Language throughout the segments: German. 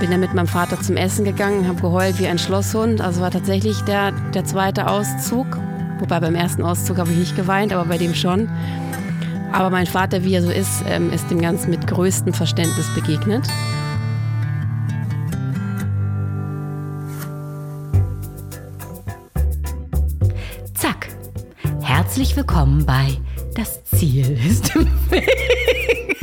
Bin dann mit meinem Vater zum Essen gegangen, habe geheult wie ein Schlosshund. Also war tatsächlich der, der zweite Auszug. Wobei beim ersten Auszug habe ich nicht geweint, aber bei dem schon. Aber mein Vater, wie er so ist, ähm, ist dem Ganzen mit größtem Verständnis begegnet. Zack. Herzlich willkommen bei Das Ziel ist im Weg.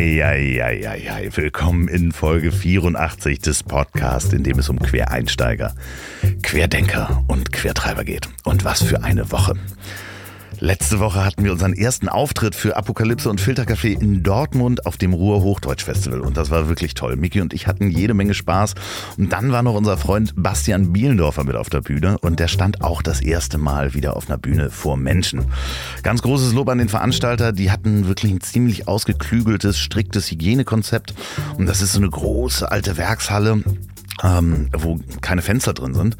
Eieieiei, willkommen in Folge 84 des Podcasts, in dem es um Quereinsteiger, Querdenker und Quertreiber geht. Und was für eine Woche. Letzte Woche hatten wir unseren ersten Auftritt für Apokalypse und Filtercafé in Dortmund auf dem Ruhr Hochdeutsch Festival und das war wirklich toll. Miki und ich hatten jede Menge Spaß. Und dann war noch unser Freund Bastian Bielendorfer mit auf der Bühne. Und der stand auch das erste Mal wieder auf einer Bühne vor Menschen. Ganz großes Lob an den Veranstalter, die hatten wirklich ein ziemlich ausgeklügeltes, striktes Hygienekonzept. Und das ist so eine große alte Werkshalle ähm, wo keine Fenster drin sind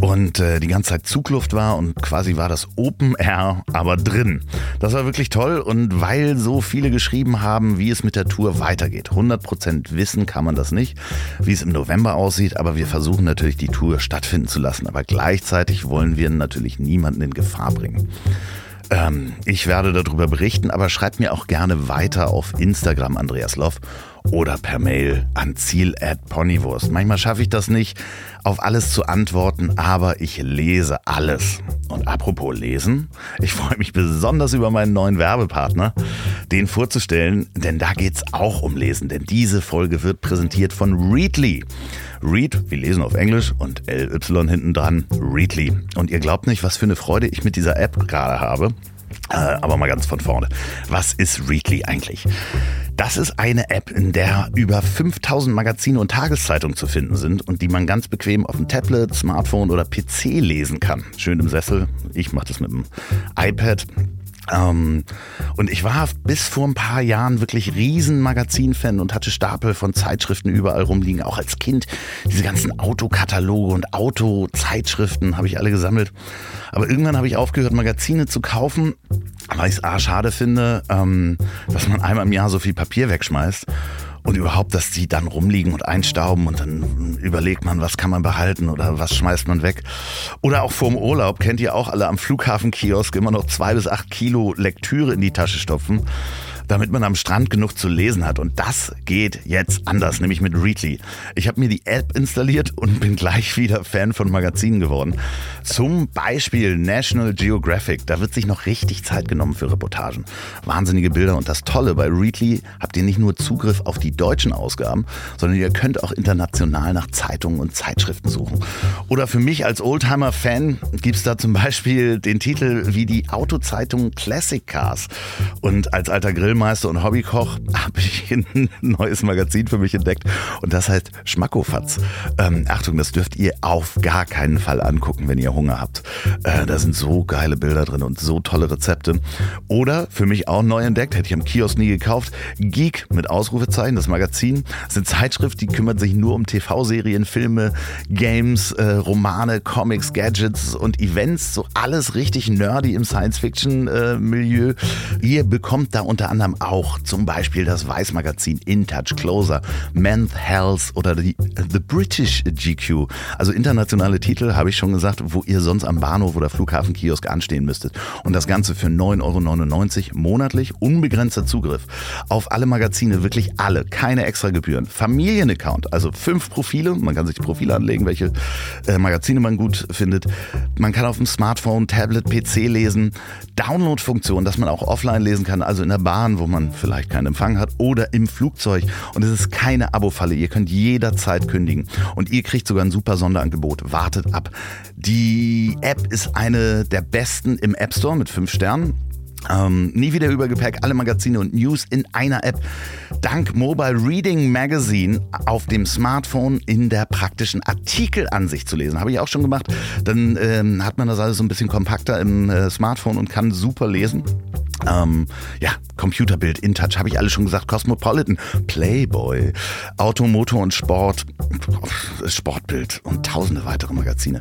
und äh, die ganze Zeit Zugluft war und quasi war das Open Air, aber drin. Das war wirklich toll und weil so viele geschrieben haben, wie es mit der Tour weitergeht. 100% wissen kann man das nicht, wie es im November aussieht, aber wir versuchen natürlich die Tour stattfinden zu lassen. Aber gleichzeitig wollen wir natürlich niemanden in Gefahr bringen. Ähm, ich werde darüber berichten, aber schreibt mir auch gerne weiter auf Instagram Andreas Loff oder per Mail an ziel@ponywurst. Manchmal schaffe ich das nicht, auf alles zu antworten, aber ich lese alles. Und apropos lesen, ich freue mich besonders über meinen neuen Werbepartner, den vorzustellen, denn da geht es auch um Lesen, denn diese Folge wird präsentiert von Readly. Read, wir lesen auf Englisch und LY hinten dran, Readly. Und ihr glaubt nicht, was für eine Freude ich mit dieser App gerade habe. Äh, aber mal ganz von vorne. Was ist Readly eigentlich? Das ist eine App, in der über 5000 Magazine und Tageszeitungen zu finden sind und die man ganz bequem auf dem Tablet, Smartphone oder PC lesen kann. Schön im Sessel. Ich mache das mit dem iPad. Ähm, und ich war bis vor ein paar Jahren wirklich riesen Magazin-Fan und hatte Stapel von Zeitschriften überall rumliegen, auch als Kind. Diese ganzen Autokataloge und Autozeitschriften habe ich alle gesammelt. Aber irgendwann habe ich aufgehört, Magazine zu kaufen, weil ich es A schade finde, ähm, dass man einmal im Jahr so viel Papier wegschmeißt. Und überhaupt, dass die dann rumliegen und einstauben und dann überlegt man, was kann man behalten oder was schmeißt man weg. Oder auch vorm Urlaub kennt ihr auch alle am Flughafenkiosk immer noch zwei bis acht Kilo Lektüre in die Tasche stopfen damit man am Strand genug zu lesen hat. Und das geht jetzt anders, nämlich mit Readly. Ich habe mir die App installiert und bin gleich wieder Fan von Magazinen geworden. Zum Beispiel National Geographic. Da wird sich noch richtig Zeit genommen für Reportagen. Wahnsinnige Bilder. Und das Tolle, bei Readly habt ihr nicht nur Zugriff auf die deutschen Ausgaben, sondern ihr könnt auch international nach Zeitungen und Zeitschriften suchen. Oder für mich als Oldtimer-Fan gibt es da zum Beispiel den Titel wie die Autozeitung Classic Cars. Und als alter Grill Grillmeister und Hobbykoch habe ich ein neues Magazin für mich entdeckt und das heißt Schmackofatz. Ähm, Achtung, das dürft ihr auf gar keinen Fall angucken, wenn ihr Hunger habt. Äh, da sind so geile Bilder drin und so tolle Rezepte. Oder für mich auch neu entdeckt, hätte ich am Kiosk nie gekauft, Geek mit Ausrufezeichen, das Magazin. Das ist eine Zeitschrift, die kümmert sich nur um TV-Serien, Filme, Games, äh, Romane, Comics, Gadgets und Events. So alles richtig nerdy im Science-Fiction-Milieu. Äh, ihr bekommt da unter anderem anderem auch zum Beispiel das Weiß-Magazin In Touch Closer, Men's Health oder die The British GQ. Also internationale Titel, habe ich schon gesagt, wo ihr sonst am Bahnhof oder Flughafenkiosk anstehen müsstet. Und das Ganze für 9,99 Euro monatlich, unbegrenzter Zugriff auf alle Magazine, wirklich alle, keine extra Gebühren. Familienaccount, also fünf Profile, man kann sich die Profile anlegen, welche äh, Magazine man gut findet. Man kann auf dem Smartphone, Tablet, PC lesen. Download-Funktion, dass man auch offline lesen kann, also in der Bahn, wo man vielleicht keinen Empfang hat oder im Flugzeug. Und es ist keine Abo-Falle. Ihr könnt jederzeit kündigen. Und ihr kriegt sogar ein super Sonderangebot. Wartet ab. Die App ist eine der besten im App Store mit fünf Sternen. Ähm, nie wieder Übergepäck, alle Magazine und News in einer App. Dank Mobile Reading Magazine auf dem Smartphone in der praktischen Artikelansicht zu lesen. Habe ich auch schon gemacht. Dann ähm, hat man das alles so ein bisschen kompakter im äh, Smartphone und kann super lesen. Ähm, ja, Computerbild, InTouch, habe ich alles schon gesagt, Cosmopolitan, Playboy, Automotor und Sport, Sportbild und tausende weitere Magazine.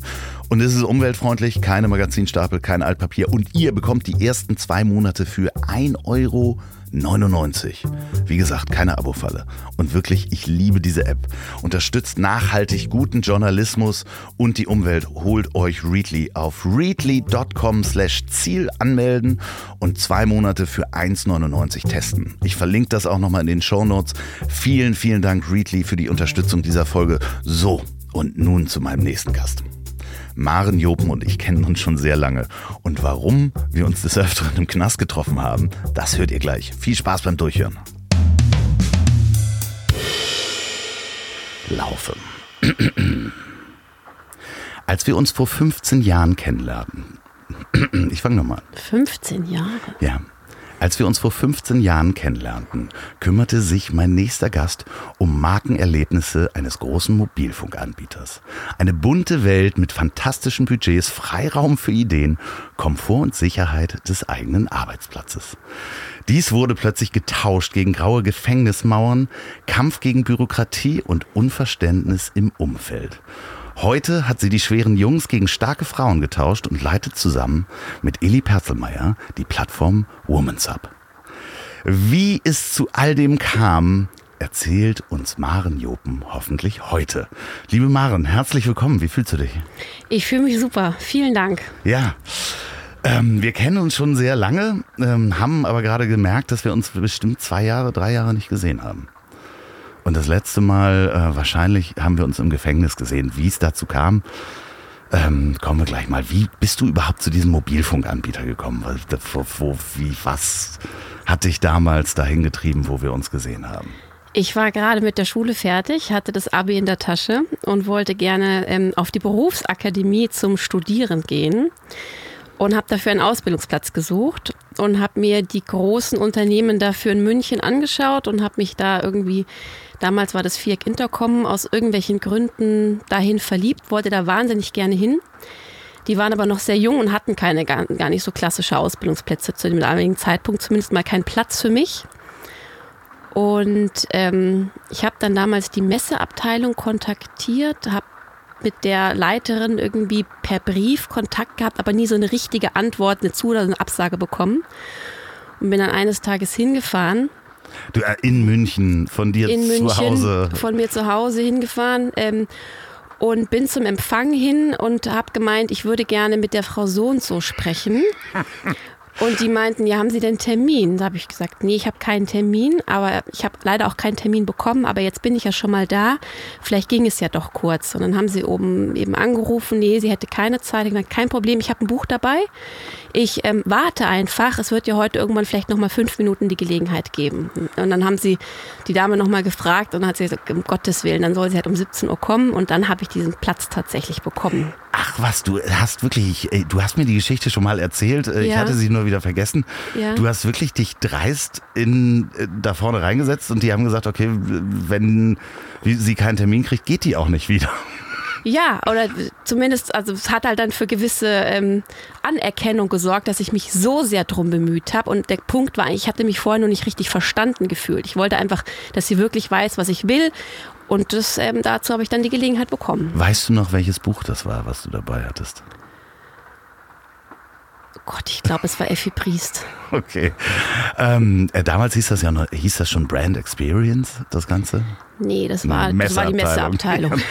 Und es ist umweltfreundlich, keine Magazinstapel, kein Altpapier und ihr bekommt die ersten zwei Monate für 1 Euro 99. Wie gesagt, keine Abo-Falle. Und wirklich, ich liebe diese App. Unterstützt nachhaltig guten Journalismus und die Umwelt. Holt euch Readly auf readly.com slash Ziel anmelden und zwei Monate für 1,99 testen. Ich verlinke das auch nochmal in den Show Notes. Vielen, vielen Dank Readly für die Unterstützung dieser Folge. So, und nun zu meinem nächsten Gast. Maren Jopen und ich kennen uns schon sehr lange. Und warum wir uns des Öfteren im Knast getroffen haben, das hört ihr gleich. Viel Spaß beim Durchhören. Laufe. Als wir uns vor 15 Jahren kennenlernten, ich fange nochmal an. 15 Jahre? Ja. Als wir uns vor 15 Jahren kennenlernten, kümmerte sich mein nächster Gast um Markenerlebnisse eines großen Mobilfunkanbieters. Eine bunte Welt mit fantastischen Budgets, Freiraum für Ideen, Komfort und Sicherheit des eigenen Arbeitsplatzes. Dies wurde plötzlich getauscht gegen graue Gefängnismauern, Kampf gegen Bürokratie und Unverständnis im Umfeld. Heute hat sie die schweren Jungs gegen starke Frauen getauscht und leitet zusammen mit Eli Perzelmeier die Plattform Woman's Hub. Wie es zu all dem kam, erzählt uns Maren Jopen hoffentlich heute. Liebe Maren, herzlich willkommen. Wie fühlst du dich? Ich fühle mich super. Vielen Dank. Ja. Ähm, wir kennen uns schon sehr lange, ähm, haben aber gerade gemerkt, dass wir uns bestimmt zwei Jahre, drei Jahre nicht gesehen haben. Und das letzte Mal, äh, wahrscheinlich haben wir uns im Gefängnis gesehen. Wie es dazu kam, ähm, kommen wir gleich mal. Wie bist du überhaupt zu diesem Mobilfunkanbieter gekommen? Wo, wo, wie, was hat dich damals dahin getrieben, wo wir uns gesehen haben? Ich war gerade mit der Schule fertig, hatte das Abi in der Tasche und wollte gerne ähm, auf die Berufsakademie zum Studieren gehen und habe dafür einen Ausbildungsplatz gesucht und habe mir die großen Unternehmen dafür in München angeschaut und habe mich da irgendwie Damals war das Viereck Intercom aus irgendwelchen Gründen dahin verliebt, wollte da wahnsinnig gerne hin. Die waren aber noch sehr jung und hatten keine gar, gar nicht so klassische Ausbildungsplätze zu dem damaligen Zeitpunkt, zumindest mal keinen Platz für mich. Und ähm, ich habe dann damals die Messeabteilung kontaktiert, habe mit der Leiterin irgendwie per Brief Kontakt gehabt, aber nie so eine richtige Antwort, eine Zu- oder eine Absage bekommen. Und bin dann eines Tages hingefahren Du, äh, in München, von dir in zu München, Hause. Von mir zu Hause hingefahren. Ähm, und bin zum Empfang hin und habe gemeint, ich würde gerne mit der Frau so und so sprechen. Und die meinten, ja, haben Sie denn Termin? Da habe ich gesagt, nee, ich habe keinen Termin, aber ich habe leider auch keinen Termin bekommen, aber jetzt bin ich ja schon mal da. Vielleicht ging es ja doch kurz. Und dann haben sie oben eben angerufen, nee, sie hätte keine Zeit. Ich gesagt, kein Problem, ich habe ein Buch dabei. Ich ähm, warte einfach. Es wird ja heute irgendwann vielleicht noch mal fünf Minuten die Gelegenheit geben. Und dann haben sie die Dame noch mal gefragt und dann hat sie gesagt, um Gottes Willen, dann soll sie halt um 17 Uhr kommen. Und dann habe ich diesen Platz tatsächlich bekommen. Ach was, du hast wirklich, du hast mir die Geschichte schon mal erzählt. Äh, ich Ja. hatte sie nur wieder vergessen. Ja. Du hast wirklich dich dreist in, äh, da vorne reingesetzt und die haben gesagt, okay, wenn sie keinen Termin kriegt, geht die auch nicht wieder. Ja, oder zumindest, also es hat halt dann für gewisse ähm, Anerkennung gesorgt, dass ich mich so sehr drum bemüht habe. Und der Punkt war, ich hatte mich vorher noch nicht richtig verstanden gefühlt. Ich wollte einfach, dass sie wirklich weiß, was ich will. Und das, ähm, dazu habe ich dann die Gelegenheit bekommen. Weißt du noch, welches Buch das war, was du dabei hattest? Gott, ich glaube, es war Effi Priest. Okay. Ähm, äh, damals hieß das ja noch, hieß das schon Brand Experience, das Ganze? Nee, das war, das war die Messeabteilung.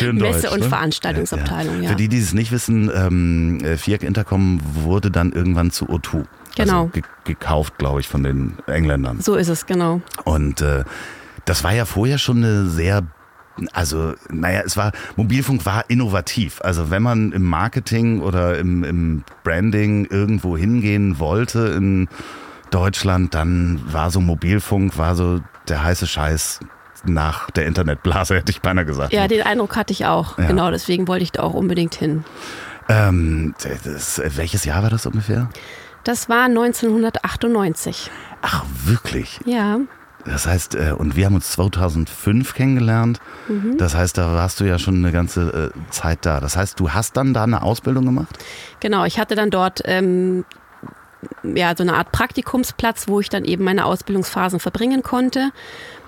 Ja, Messe- deutsch, und ne? Veranstaltungsabteilung, ja. Für die, die es nicht wissen, ähm, äh, Viereck Intercom wurde dann irgendwann zu O2. Genau. Also ge gekauft, glaube ich, von den Engländern. So ist es, genau. Und äh, das war ja vorher schon eine sehr, also naja, es war, Mobilfunk war innovativ. Also wenn man im Marketing oder im, im Branding irgendwo hingehen wollte in Deutschland, dann war so Mobilfunk, war so der heiße Scheiß nach der Internetblase, hätte ich beinahe gesagt. Ja, den Eindruck hatte ich auch. Ja. Genau, deswegen wollte ich da auch unbedingt hin. ähm, das, welches Jahr war das ungefähr? Das war 1998. Ach, wirklich? Ja, Das heißt, äh, und wir haben uns 2005 kennengelernt. Mhm. Das heißt, da warst du ja schon eine ganze äh, Zeit da. Das heißt, du hast dann da eine Ausbildung gemacht? Genau, ich hatte dann dort ähm, ja, so eine Art Praktikumsplatz, wo ich dann eben meine Ausbildungsphasen verbringen konnte.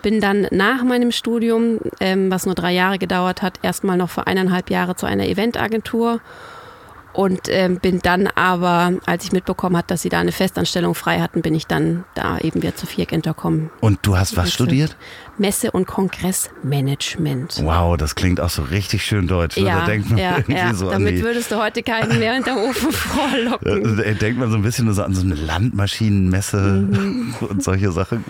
Bin dann nach meinem Studium, ähm, was nur drei Jahre gedauert hat, erstmal noch für eineinhalb Jahre zu einer Eventagentur und ähm, bin dann aber, als ich mitbekommen habe, dass sie da eine Festanstellung frei hatten, bin ich dann da eben wieder zu Vierk Intercom. Und du hast was studiert? Messe- und Kongressmanagement. Wow, das klingt auch so richtig schön deutsch. Ne? Ja, da denkt man ja, irgendwie ja. so damit an die, würdest du heute keinen mehr in der Ofen vorlocken. Da denkt man so ein bisschen so an so eine Landmaschinenmesse Mhm. und solche Sachen.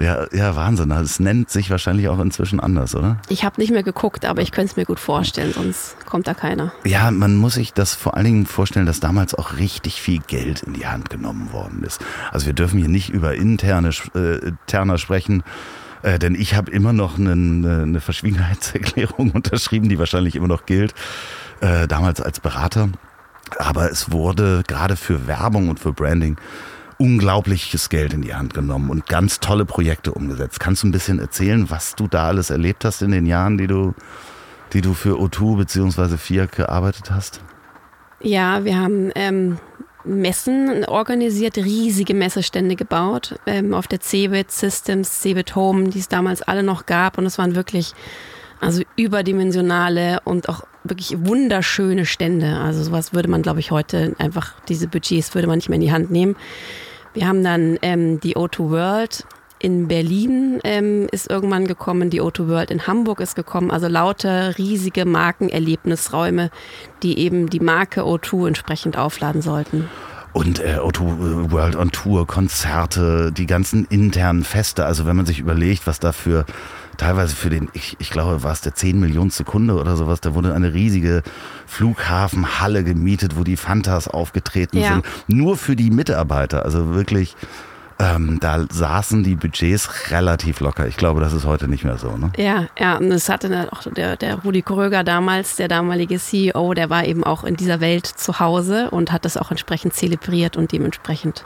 Ja, ja, Wahnsinn. Es nennt sich wahrscheinlich auch inzwischen anders, oder? Ich habe nicht mehr geguckt, aber ich könnte es mir gut vorstellen, sonst kommt da keiner. Ja, man muss sich das vor allen Dingen vorstellen, dass damals auch richtig viel Geld in die Hand genommen worden ist. Also wir dürfen hier nicht über interne äh, Terner sprechen. Äh, denn ich habe immer noch eine, eine Verschwiegenheitserklärung unterschrieben, die wahrscheinlich immer noch gilt, äh, damals als Berater. Aber es wurde gerade für Werbung und für Branding unglaubliches Geld in die Hand genommen und ganz tolle Projekte umgesetzt. Kannst du ein bisschen erzählen, was du da alles erlebt hast in den Jahren, die du, die du für O2 bzw. FIAC gearbeitet hast? Ja, wir haben ähm, Messen organisiert, riesige Messestände gebaut ähm, auf der Cebit Systems, Cebit Home, die es damals alle noch gab. Und es waren wirklich also überdimensionale und auch wirklich wunderschöne Stände. Also sowas würde man, glaube ich, heute einfach, diese Budgets würde man nicht mehr in die Hand nehmen. Wir haben dann ähm, die O2 World in Berlin ähm, ist irgendwann gekommen, die O2 World in Hamburg ist gekommen, also lauter riesige Markenerlebnisräume, die eben die Marke O2 entsprechend aufladen sollten. Und äh, O2 World on Tour, Konzerte, die ganzen internen Feste, also wenn man sich überlegt, was da für teilweise für den, ich, ich glaube, war es der 10 Millionste Kunde oder sowas, da wurde eine riesige Flughafenhalle gemietet, wo die Fantas aufgetreten Ja. sind. Nur für die Mitarbeiter, also wirklich, ähm, da saßen die Budgets relativ locker. Ich glaube, das ist heute nicht mehr so. Ne? Ja, ja, und es hatte auch der, der Rudi Kröger damals, der damalige CEO, der war eben auch in dieser Welt zu Hause und hat das auch entsprechend zelebriert und dementsprechend.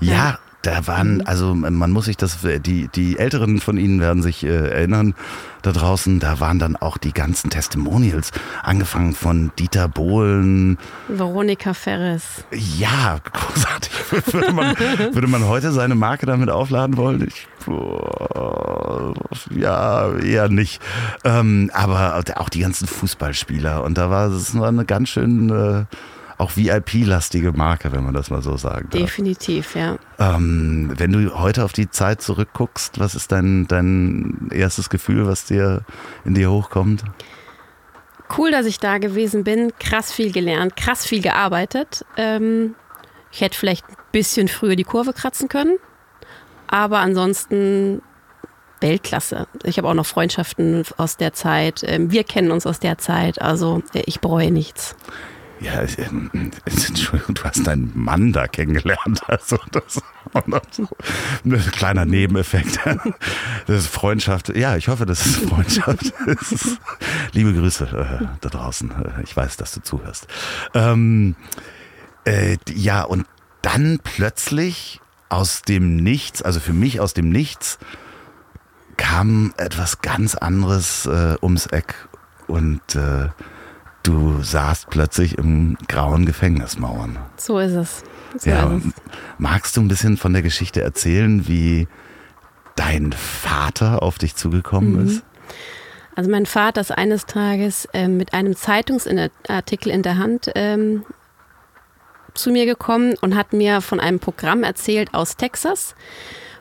Ja, da waren, also man muss sich das, die, die Älteren von Ihnen werden sich äh, erinnern, da draußen, da waren dann auch die ganzen Testimonials, angefangen von Dieter Bohlen. Veronika Ferres. Ja, großartig. würde, man, würde man heute seine Marke damit aufladen wollen? Ich, boah, ja, eher nicht. Ähm, aber auch die ganzen Fußballspieler und da war es war eine ganz schön... Äh, auch VIP-lastige Marke, wenn man das mal so sagen darf. Definitiv, ja. Ähm, wenn du heute auf die Zeit zurückguckst, was ist dein, dein erstes Gefühl, was dir in dir hochkommt? Cool, dass ich da gewesen bin. Krass viel gelernt, krass viel gearbeitet. Ähm, ich hätte vielleicht ein bisschen früher die Kurve kratzen können. Aber ansonsten Weltklasse. Ich habe auch noch Freundschaften aus der Zeit. Ähm, wir kennen uns aus der Zeit. Also äh, ich bereue nichts. Ja, es- es- Entschuldigung, du hast deinen Mann da kennengelernt. Also das so ein kleiner Nebeneffekt. Das ist Freundschaft. Ja, ich hoffe, das ist Freundschaft. Das ist, liebe Grüße äh, da draußen. Äh, Ich weiß, dass du zuhörst. Ähm, äh, ja, und dann plötzlich aus dem Nichts, also für mich aus dem Nichts, kam etwas ganz anderes äh, ums Eck und äh, du saßt plötzlich im grauen Gefängnismauern. So ist es. So Ja, ist es. magst du ein bisschen von der Geschichte erzählen, wie dein Vater auf dich zugekommen Mhm. ist? Also mein Vater ist eines Tages ähm, mit einem Zeitungsartikel in der Hand ähm, zu mir gekommen und hat mir von einem Programm erzählt aus Texas,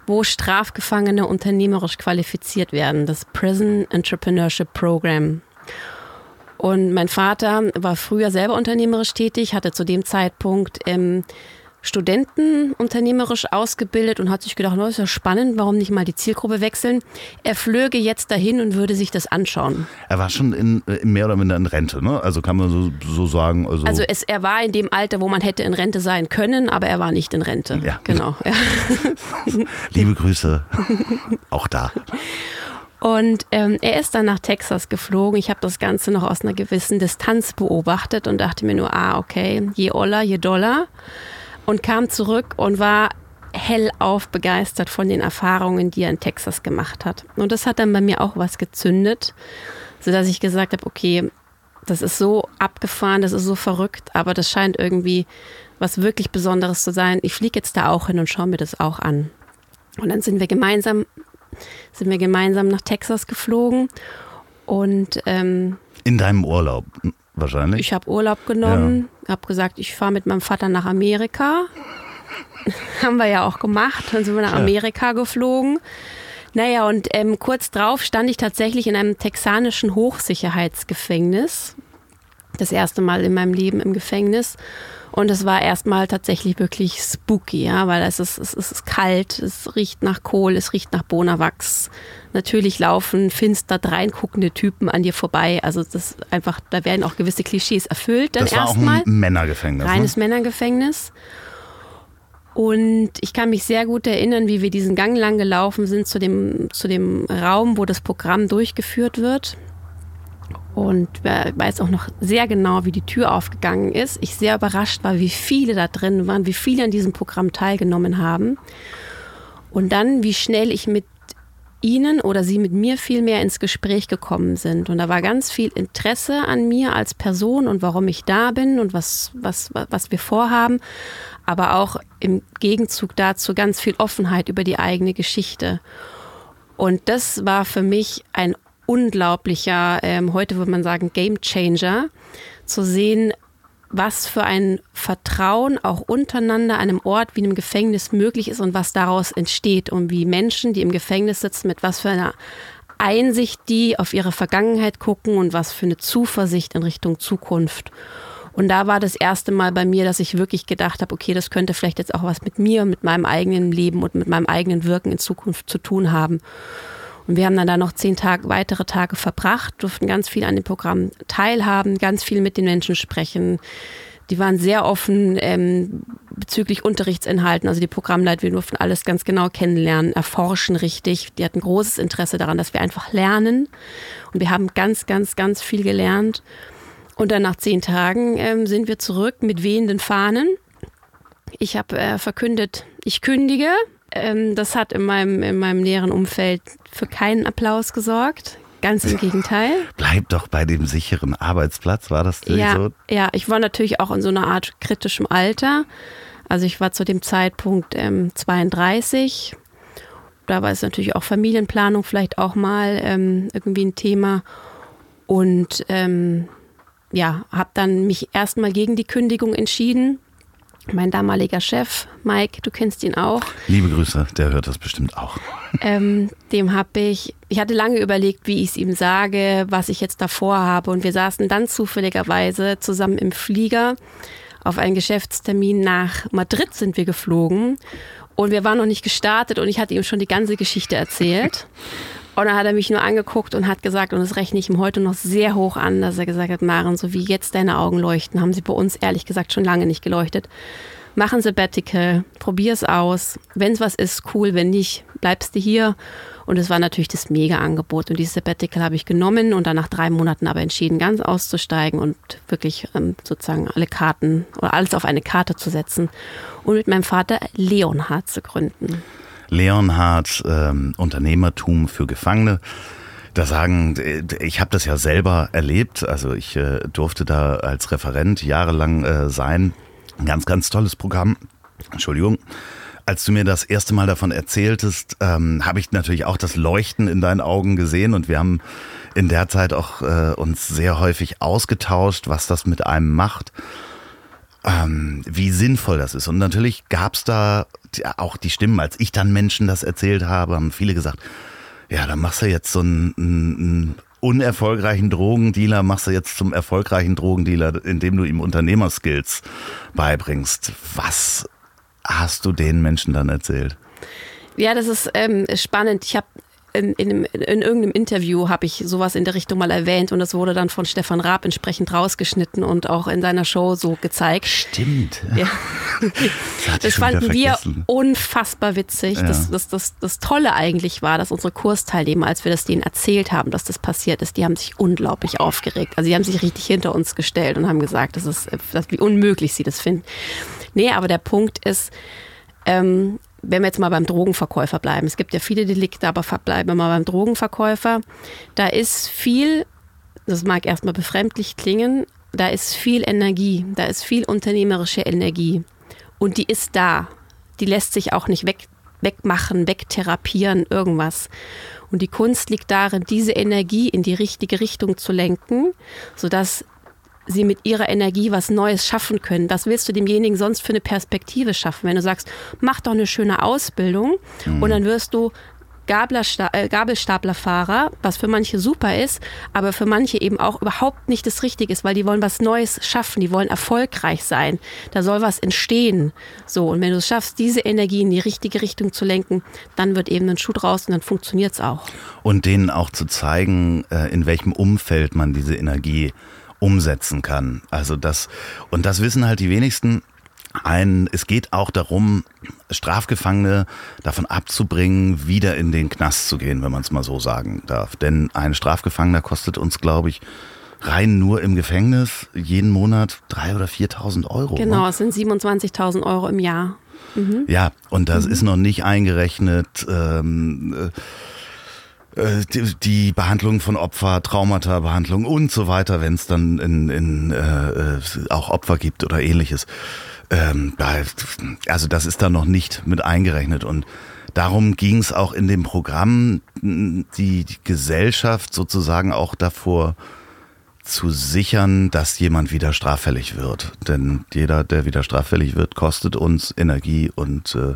wo Strafgefangene unternehmerisch qualifiziert werden, das Prison Entrepreneurship Program. Und mein Vater war früher selber unternehmerisch tätig, hatte zu dem Zeitpunkt ähm, Studenten unternehmerisch ausgebildet und hat sich gedacht, no, ist ja spannend, warum nicht mal die Zielgruppe wechseln. Er flöge jetzt dahin und würde sich das anschauen. Er war schon in, äh, mehr oder minder in Rente, ne? Also kann man so, so sagen. Also, Also es, er war in dem Alter, wo man hätte in Rente sein können, aber er war nicht in Rente. Ja. Genau. Ja. liebe Grüße, auch da. Und ähm, er ist dann nach Texas geflogen. Ich habe das Ganze noch aus einer gewissen Distanz beobachtet und dachte mir nur, ah, okay, je oller, je doller. Und kam zurück und war hellauf begeistert von den Erfahrungen, die er in Texas gemacht hat. Und das hat dann bei mir auch was gezündet, sodass ich gesagt habe, okay, das ist so abgefahren, das ist so verrückt, aber das scheint irgendwie was wirklich Besonderes zu sein. Ich fliege jetzt da auch hin und schaue mir das auch an. Und dann sind wir gemeinsam, sind wir gemeinsam nach Texas geflogen und ähm, in deinem Urlaub wahrscheinlich. Ich habe Urlaub genommen, ja. habe gesagt, ich fahre mit meinem Vater nach Amerika. Haben wir ja auch gemacht. Dann sind wir nach Amerika geflogen. Naja, und ähm, kurz drauf stand ich tatsächlich in einem texanischen Hochsicherheitsgefängnis. Das erste Mal in meinem Leben im Gefängnis. Und es war erstmal tatsächlich wirklich spooky, ja, weil es ist, es ist kalt, es riecht nach Kohl, es riecht nach Bonawachs. Natürlich laufen finster dreinguckende Typen an dir vorbei. Also das einfach, da werden auch gewisse Klischees erfüllt dann erstmal. Das war auch ein Männergefängnis. Ne? Reines ne? Männergefängnis. Und ich kann mich sehr gut erinnern, wie wir diesen Gang lang gelaufen sind zu dem, zu dem Raum, wo das Programm durchgeführt wird. Und weiß auch noch sehr genau, wie die Tür aufgegangen ist. Ich sehr überrascht war, wie viele da drin waren, wie viele an diesem Programm teilgenommen haben. Und dann, wie schnell ich mit ihnen oder sie mit mir viel mehr ins Gespräch gekommen sind. Und da war ganz viel Interesse an mir als Person und warum ich da bin und was, was, was wir vorhaben aber auch im Gegenzug dazu ganz viel Offenheit über die eigene Geschichte. Und das war für mich ein unglaublicher, ähm, heute würde man sagen, Game Changer, zu sehen, was für ein Vertrauen auch untereinander an einem Ort wie einem Gefängnis möglich ist und was daraus entsteht und wie Menschen, die im Gefängnis sitzen, mit was für einer Einsicht die auf ihre Vergangenheit gucken und was für eine Zuversicht in Richtung Zukunft. Und da war das erste Mal bei mir, dass ich wirklich gedacht habe, okay, das könnte vielleicht jetzt auch was mit mir, mit meinem eigenen Leben und mit meinem eigenen Wirken in Zukunft zu tun haben. Und wir haben dann da noch zehn Tage, weitere Tage verbracht, durften ganz viel an dem Programm teilhaben, ganz viel mit den Menschen sprechen. Die waren sehr offen ähm, bezüglich Unterrichtsinhalten. Also die Programmleiter, wir durften alles ganz genau kennenlernen, erforschen richtig. Die hatten großes Interesse daran, dass wir einfach lernen. Und wir haben ganz, ganz, ganz viel gelernt. Und dann nach zehn Tagen ähm, sind wir zurück mit wehenden Fahnen. Ich habe äh, verkündet, ich kündige. Ähm, das hat in meinem, in meinem näheren Umfeld für keinen Applaus gesorgt. Ganz im Gegenteil. Bleib doch bei dem sicheren Arbeitsplatz, war das ja, so? Ja, ich war natürlich auch in so einer Art kritischem Alter. Also ich war zu dem Zeitpunkt ähm, 32. Da war es natürlich auch Familienplanung vielleicht auch mal ähm, irgendwie ein Thema. Und ähm, ja, habe dann mich erstmal gegen die Kündigung entschieden. Mein damaliger Chef, Mike, du kennst ihn auch. Liebe Grüße, der hört das bestimmt auch. Ähm, dem habe ich, ich hatte lange überlegt, wie ich es ihm sage, was ich jetzt davor habe. Und wir saßen dann zufälligerweise zusammen im Flieger auf einen Geschäftstermin nach Madrid sind wir geflogen. Und wir waren noch nicht gestartet und ich hatte ihm schon die ganze Geschichte erzählt. Und dann hat er mich nur angeguckt und hat gesagt, und das rechne ich ihm heute noch sehr hoch an, dass er gesagt hat, Maren, so wie jetzt deine Augen leuchten, haben sie bei uns ehrlich gesagt schon lange nicht geleuchtet. Mach ein Sabbatical, probier es aus. Wenn es was ist, cool. Wenn nicht, bleibst du hier. Und es war natürlich das Mega-Angebot. Und dieses Sabbatical habe ich genommen und dann nach drei Monaten aber entschieden, ganz auszusteigen und wirklich ähm, sozusagen alle Karten oder alles auf eine Karte zu setzen und mit meinem Vater Leonhard zu gründen. Leonhard, ähm, Unternehmertum für Gefangene. Da sagen, ich habe das ja selber erlebt, also ich äh, durfte da als Referent jahrelang äh, sein. Ein ganz, ganz tolles Programm. Entschuldigung. Als du mir das erste Mal davon erzähltest, ähm, habe ich natürlich auch das Leuchten in deinen Augen gesehen und wir haben in der Zeit auch äh, uns sehr häufig ausgetauscht, was das mit einem macht ähm, wie sinnvoll das ist. Und natürlich gab es da auch die Stimmen, als ich dann Menschen das erzählt habe, haben viele gesagt, ja, dann machst du jetzt so einen, einen unerfolgreichen Drogendealer, machst du jetzt zum erfolgreichen Drogendealer, indem du ihm Unternehmerskills beibringst. Was hast du den Menschen dann erzählt? Ja, das ist ähm, spannend. Ich habe in, in, in, irgendeinem Interview habe ich sowas in der Richtung mal erwähnt und das wurde dann von Stefan Raab entsprechend rausgeschnitten und auch in seiner Show so gezeigt. Stimmt. Ja. Das, das fanden wir unfassbar witzig. Ja. Das, das, das, das Tolle eigentlich war, dass unsere Kursteilnehmer, als wir das denen erzählt haben, dass das passiert ist, die haben sich unglaublich aufgeregt. Also die haben sich richtig hinter uns gestellt und haben gesagt, das ist, wie unmöglich sie das finden. Nee, aber der Punkt ist, ähm, wenn wir jetzt mal beim Drogenverkäufer bleiben, es gibt ja viele Delikte, aber bleiben wir mal beim Drogenverkäufer, da ist viel das mag erstmal befremdlich klingen, da ist viel Energie, da ist viel unternehmerische Energie. Und die ist da. Die lässt sich auch nicht weg, wegmachen, wegtherapieren, irgendwas. Und die Kunst liegt darin, diese Energie in die richtige Richtung zu lenken, sodass sie mit ihrer Energie was Neues schaffen können. Was willst du demjenigen sonst für eine Perspektive schaffen? Wenn du sagst, mach doch eine schöne Ausbildung mhm. und dann wirst du äh, Gabelstaplerfahrer, was für manche super ist, aber für manche eben auch überhaupt nicht das Richtige ist, weil die wollen was Neues schaffen, die wollen erfolgreich sein. Da soll was entstehen. So, und wenn du es schaffst, diese Energie in die richtige Richtung zu lenken, dann wird eben ein Schuh draus und dann funktioniert es auch. Und denen auch zu zeigen, äh, in welchem Umfeld man diese Energie umsetzen kann. Also das, und das wissen halt die wenigsten. Ein, es geht auch darum, Strafgefangene davon abzubringen, wieder in den Knast zu gehen, wenn man es mal so sagen darf. Denn ein Strafgefangener kostet uns, glaube ich, rein nur im Gefängnis jeden Monat 3.000 oder 4.000 Euro. Genau, ne? es sind 27.000 Euro im Jahr. Mhm. Ja, und das mhm. ist noch nicht eingerechnet. Ähm, äh, die, die Behandlung von Opfer, Traumata-Behandlung und so weiter, wenn es dann in, in, äh, äh, auch Opfer gibt oder ähnliches. Ähm, also das ist da noch nicht mit eingerechnet und darum ging es auch in dem Programm, die, die Gesellschaft sozusagen auch davor zu sichern, dass jemand wieder straffällig wird. Denn jeder, der wieder straffällig wird, kostet uns Energie und äh,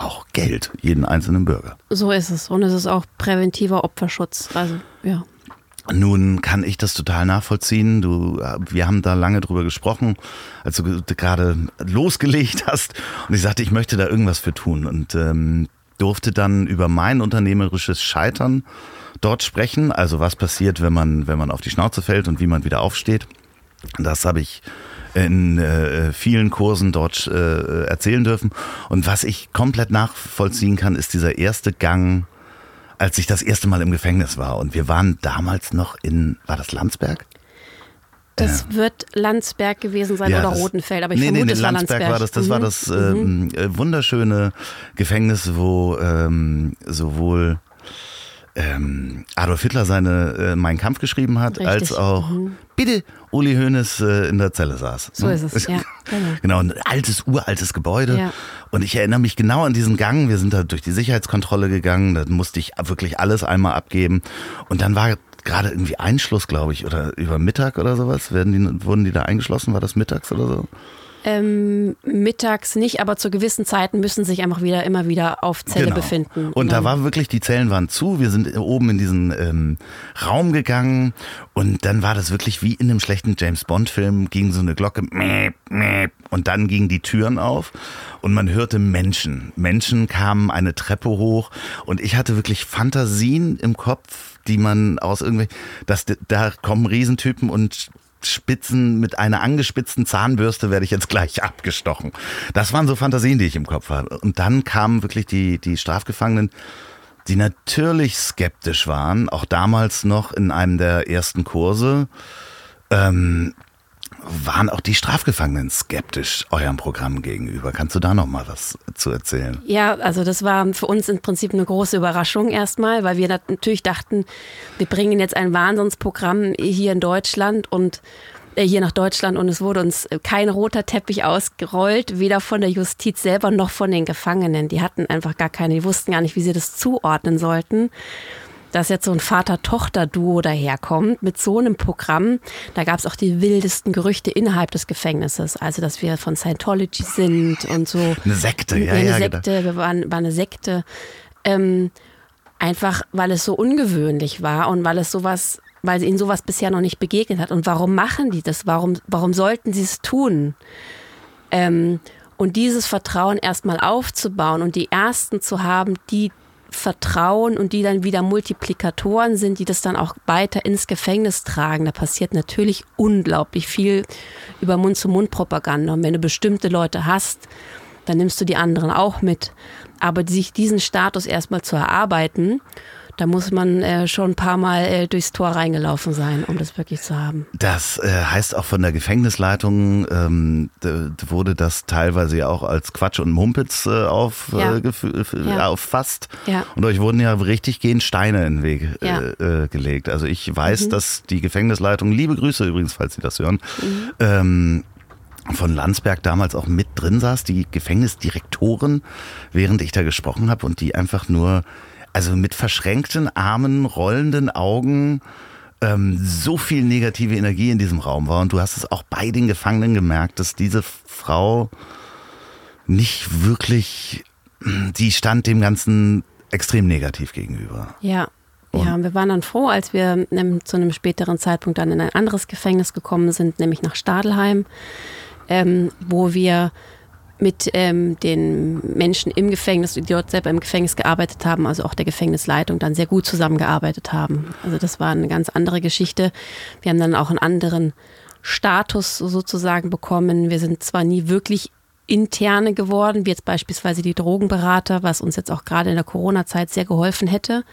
auch Geld, jeden einzelnen Bürger. So ist es. Und es ist auch präventiver Opferschutz. Also, ja. Nun kann ich das total nachvollziehen. Du, wir haben da lange drüber gesprochen, als du gerade losgelegt hast. Und ich sagte, ich möchte da irgendwas für tun. Und ähm, durfte dann über mein unternehmerisches Scheitern dort sprechen. Also was passiert, wenn man, wenn man auf die Schnauze fällt und wie man wieder aufsteht. Das habe ich in äh, vielen Kursen dort äh, erzählen dürfen. Und was ich komplett nachvollziehen kann, ist dieser erste Gang als ich das erste Mal im Gefängnis war. Und wir waren damals noch in, war das Landsberg? Das ja. wird Landsberg gewesen sein ja, oder das, Rotenfeld, aber ich nee, vermute, nee, nee, es war Landsberg. War das das mhm. war das ähm, mhm. Wunderschöne Gefängnis, wo ähm, sowohl ähm, Adolf Hitler seine äh, Mein Kampf geschrieben hat, Richtig. als auch mhm. bitte Uli Hoeneß äh, in der Zelle saß. So ist es, ja. Genau. genau, ein altes, uraltes Gebäude. Ja. Und ich erinnere mich genau an diesen Gang. Wir sind da durch die Sicherheitskontrolle gegangen. Da musste ich wirklich alles einmal abgeben. Und dann war gerade irgendwie Einschluss, glaube ich, oder über Mittag oder sowas. Werden die, wurden die da eingeschlossen? War das mittags oder so? Ähm, mittags nicht, aber zu gewissen Zeiten müssen sich einfach wieder immer wieder auf Zelle genau. befinden. Und da war wirklich, die Zellen waren zu, wir sind oben in diesen ähm, Raum gegangen und dann war das wirklich wie in einem schlechten James Bond-Film, ging so eine Glocke und dann gingen die Türen auf und man hörte Menschen. Menschen kamen eine Treppe hoch und ich hatte wirklich Fantasien im Kopf, die man aus irgendwie, dass da kommen Riesentypen und Spitzen mit einer angespitzten Zahnbürste werde ich jetzt gleich abgestochen. Das waren so Fantasien, die ich im Kopf hatte. Und dann kamen wirklich die, die Strafgefangenen, die natürlich skeptisch waren, auch damals noch in einem der ersten Kurse. Ähm, waren auch die Strafgefangenen skeptisch eurem Programm gegenüber. Kannst du da noch mal was zu erzählen? Ja, also das war für uns im Prinzip eine große Überraschung erstmal, weil wir natürlich dachten, wir bringen jetzt ein Wahnsinnsprogramm hier in Deutschland und äh, hier nach Deutschland und es wurde uns kein roter Teppich ausgerollt, weder von der Justiz selber noch von den Gefangenen. Die hatten einfach gar keine, die wussten gar nicht, wie sie das zuordnen sollten dass jetzt so ein Vater-Tochter-Duo daherkommt mit so einem Programm. Da gab es auch die wildesten Gerüchte innerhalb des Gefängnisses. Also, dass wir von Scientology sind und so. Eine Sekte, ja. Eine ja, Sekte, genau. wir waren, waren eine Sekte. Ähm, einfach, weil es so ungewöhnlich war und weil es sowas, weil ihnen sowas bisher noch nicht begegnet hat. Und warum machen die das? Warum, warum sollten sie es tun? Ähm, und dieses Vertrauen erstmal aufzubauen und die Ersten zu haben, die vertrauen und die dann wieder Multiplikatoren sind, die das dann auch weiter ins Gefängnis tragen. Da passiert natürlich unglaublich viel über Mund-zu-Mund-Propaganda. Und wenn du bestimmte Leute hast, dann nimmst du die anderen auch mit. Aber sich diesen Status erstmal zu erarbeiten, da muss man äh, schon ein paar Mal äh, durchs Tor reingelaufen sein, um das wirklich zu haben. Das äh, heißt auch von der Gefängnisleitung ähm, wurde das teilweise ja auch als Quatsch und Mumpitz äh, auf, ja. Äh, ja. auffasst. Ja. Und euch wurden ja richtig gehend Steine in den Weg ja. Äh, gelegt. Also ich weiß, mhm. dass die Gefängnisleitung, liebe Grüße übrigens, falls Sie das hören, mhm. ähm, von Landsberg damals auch mit drin saß, die Gefängnisdirektoren, während ich da gesprochen habe und die einfach nur, also mit verschränkten Armen, rollenden Augen, ähm, so viel negative Energie in diesem Raum war. Und du hast es auch bei den Gefangenen gemerkt, dass diese Frau nicht wirklich, die stand dem Ganzen extrem negativ gegenüber. Ja. Und ja, wir waren dann froh, als wir zu einem späteren Zeitpunkt dann in ein anderes Gefängnis gekommen sind, nämlich nach Stadelheim ähm, wo wir mit ähm, den Menschen im Gefängnis, die dort selber im Gefängnis gearbeitet haben, also auch der Gefängnisleitung, dann sehr gut zusammengearbeitet haben. Also das war eine ganz andere Geschichte. Wir haben dann auch einen anderen Status sozusagen bekommen. Wir sind zwar nie wirklich interne geworden, wie jetzt beispielsweise die Drogenberater, was uns jetzt auch gerade in der Corona-Zeit sehr geholfen hätte.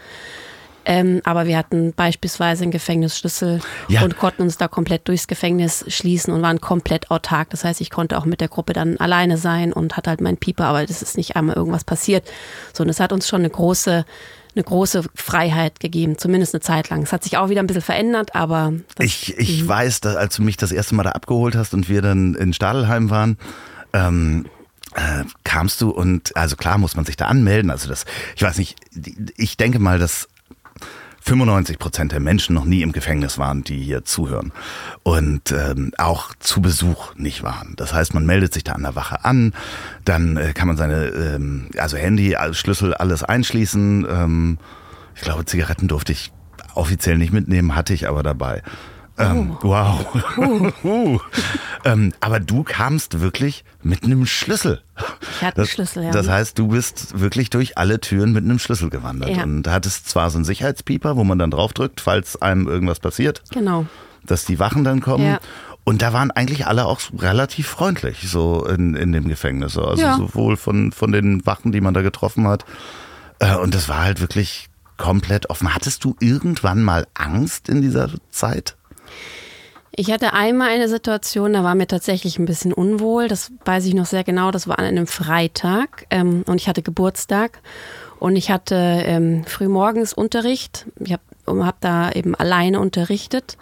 Ähm, aber wir hatten beispielsweise einen Gefängnisschlüssel ja. und konnten uns da komplett durchs Gefängnis schließen und waren komplett autark. Das heißt, ich konnte auch mit der Gruppe dann alleine sein und hatte halt meinen Pieper, aber das ist nicht einmal irgendwas passiert. So, und es hat uns schon eine große eine große Freiheit gegeben, zumindest eine Zeit lang. Es hat sich auch wieder ein bisschen verändert, aber. ich ich mhm. weiß, dass, als du mich das erste Mal da abgeholt hast und wir dann in Stadelheim waren, ähm, äh, kamst du und also klar muss man sich da anmelden. Also das, ich weiß nicht, ich denke mal, dass 95 Prozent der Menschen noch nie im Gefängnis waren, die hier zuhören und ähm, auch zu Besuch nicht waren. Das heißt, man meldet sich da an der Wache an, dann äh, kann man seine, ähm, also Handy, Schlüssel, alles einschließen. Ähm, ich glaube, Zigaretten durfte ich offiziell nicht mitnehmen, hatte ich aber dabei. Ähm, oh. Wow. Uh. uh. ähm, aber du kamst wirklich mit einem Schlüssel. Ich hatte einen Schlüssel, ja. Das heißt, du bist wirklich durch alle Türen mit einem Schlüssel gewandert. Ja. Und hattest zwar so einen Sicherheitspieper, wo man dann draufdrückt, falls einem irgendwas passiert. Genau. Dass die Wachen dann kommen. Ja. Und da waren eigentlich alle auch relativ freundlich, so in, in dem Gefängnis. Also ja. sowohl von, von den Wachen, die man da getroffen hat. Äh, und das war halt wirklich komplett offen. Hattest du irgendwann mal Angst in dieser Zeit? Ich hatte einmal eine Situation, da war mir tatsächlich ein bisschen unwohl. Das weiß ich noch sehr genau. Das war an einem Freitag ähm, und ich hatte Geburtstag und ich hatte ähm, frühmorgens Unterricht. Ich habe hab da eben alleine unterrichtet.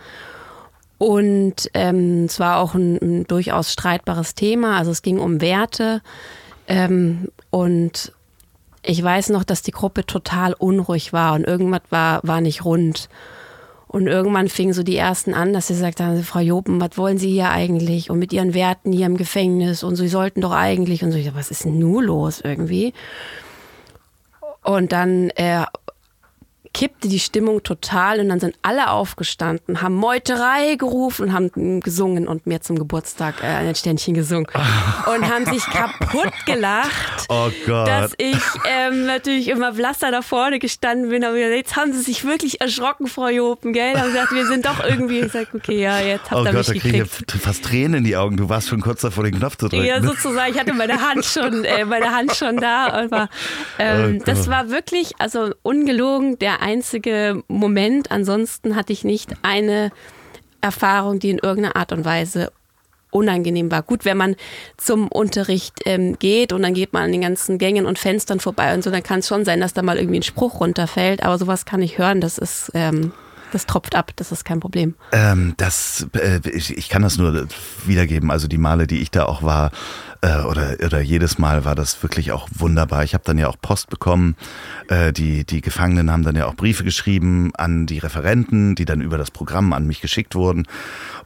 Und ähm, es war auch ein, ein, durchaus streitbares Thema. Also es ging um Werte. Ähm, und ich weiß noch, dass die Gruppe total unruhig war und irgendwas war, war nicht rund. Und irgendwann fingen so die ersten an, dass sie sagt haben, Frau Jopen, was wollen Sie hier eigentlich? Und mit Ihren Werten hier im Gefängnis und Sie sollten doch eigentlich. Und so, ich dachte, was ist denn nur los irgendwie? Und dann äh, kippte die Stimmung total und dann sind alle aufgestanden, haben Meuterei gerufen, haben gesungen und mir zum Geburtstag äh, ein Ständchen gesungen und haben sich kaputt gelacht, oh dass ich ähm, natürlich immer blaster da vorne gestanden bin. Aber jetzt haben sie sich wirklich erschrocken, Frau Jopen, gell? Haben gesagt, wir sind doch irgendwie. Ich sag, okay, ja, jetzt habt ihr oh mich Gott, gekriegt. Da kriege ich fast Tränen in die Augen. Du warst schon kurz davor, den Knopf zu drücken. Ja, sozusagen. Ich hatte meine Hand schon, äh, meine Hand schon da. Und war, ähm, oh das war wirklich, also ungelogen, der einzige Moment. Ansonsten hatte ich nicht eine Erfahrung, die in irgendeiner Art und Weise unangenehm war. Gut, wenn man zum Unterricht ähm, geht und dann geht man an den ganzen Gängen und Fenstern vorbei und so, dann kann es schon sein, dass da mal irgendwie ein Spruch runterfällt. Aber sowas kann ich hören. Das ist ähm, das tropft ab, das ist kein Problem. Ähm, das, äh, ich, ich, kann das nur wiedergeben. Also die Male, die ich da auch war, äh, oder, oder jedes Mal war das wirklich auch wunderbar. Ich habe dann ja auch Post bekommen. Äh, die, die Gefangenen haben dann ja auch Briefe geschrieben an die Referenten, die dann über das Programm an mich geschickt wurden.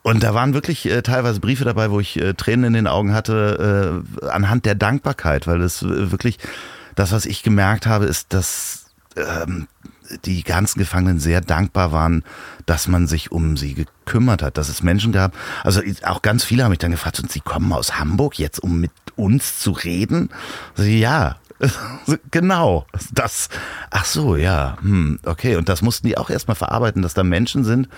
Und da waren wirklich äh, teilweise Briefe dabei, wo ich äh, Tränen in den Augen hatte, äh, anhand der Dankbarkeit, weil es wirklich, das, was ich gemerkt habe, ist, dass ähm, die ganzen Gefangenen sehr dankbar waren, dass man sich um sie gekümmert hat, dass es Menschen gab. Also auch ganz viele haben mich dann gefragt, und sie kommen aus Hamburg jetzt, um mit uns zu reden? Also, ja, genau. Das, ach so, ja, hm, okay. Und das mussten die auch erstmal verarbeiten, dass da Menschen sind,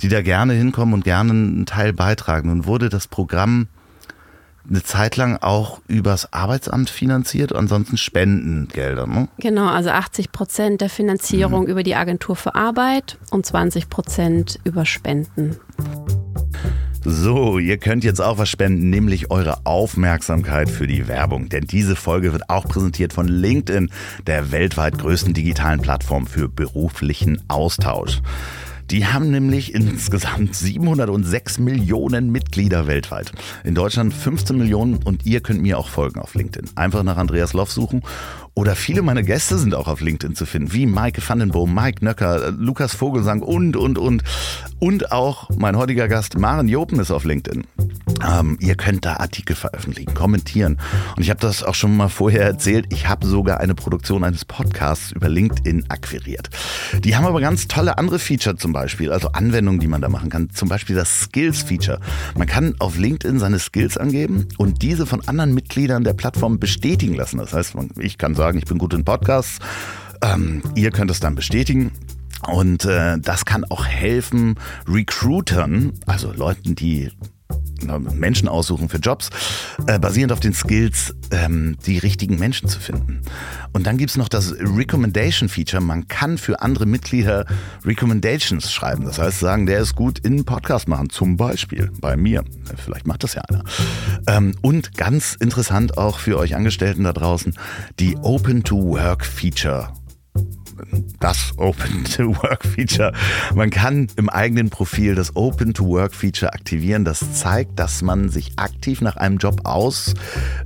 die da gerne hinkommen und gerne einen Teil beitragen. Nun wurde das Programm eine Zeit lang auch übers Arbeitsamt finanziert, ansonsten Spendengelder. Ne? Genau, also 80 Prozent der Finanzierung mhm. über die Agentur für Arbeit und 20 Prozent über Spenden. So, ihr könnt jetzt auch was spenden, nämlich eure Aufmerksamkeit für die Werbung. Denn diese Folge wird auch präsentiert von LinkedIn, der weltweit größten digitalen Plattform für beruflichen Austausch. Die haben nämlich insgesamt 706 Millionen Mitglieder weltweit. In Deutschland 15 Millionen und ihr könnt mir auch folgen auf LinkedIn. Einfach nach Andreas Loff suchen oder viele meiner Gäste sind auch auf LinkedIn zu finden, wie Maike Vandenboom, Mike Nöcker, Lukas Vogelsang und, und, und. Und auch mein heutiger Gast Maren Jopen ist auf LinkedIn. Ähm, ihr könnt da Artikel veröffentlichen, kommentieren. Und ich habe das auch schon mal vorher erzählt. Ich habe sogar eine Produktion eines Podcasts über LinkedIn akquiriert. Die haben aber ganz tolle andere Feature zum Beispiel, also Anwendungen, die man da machen kann. Zum Beispiel das Skills-Feature. Man kann auf LinkedIn seine Skills angeben und diese von anderen Mitgliedern der Plattform bestätigen lassen. Das heißt, ich kann sagen, ich bin gut in Podcasts. Ähm, ihr könnt es dann bestätigen. Und äh, das kann auch helfen, Recruitern, also Leuten, die Menschen aussuchen für Jobs, äh, basierend auf den Skills, ähm, die richtigen Menschen zu finden. Und dann gibt's noch das Recommendation Feature. Man kann für andere Mitglieder Recommendations schreiben. Das heißt, sagen, der ist gut in Podcast machen, zum Beispiel bei mir. Vielleicht macht das ja einer. Ähm, und ganz interessant auch für euch Angestellten da draußen, die Open to Work Feature das. Man kann im eigenen Profil das Open-to-Work-Feature aktivieren. Das zeigt, dass man sich aktiv nach einem Job aus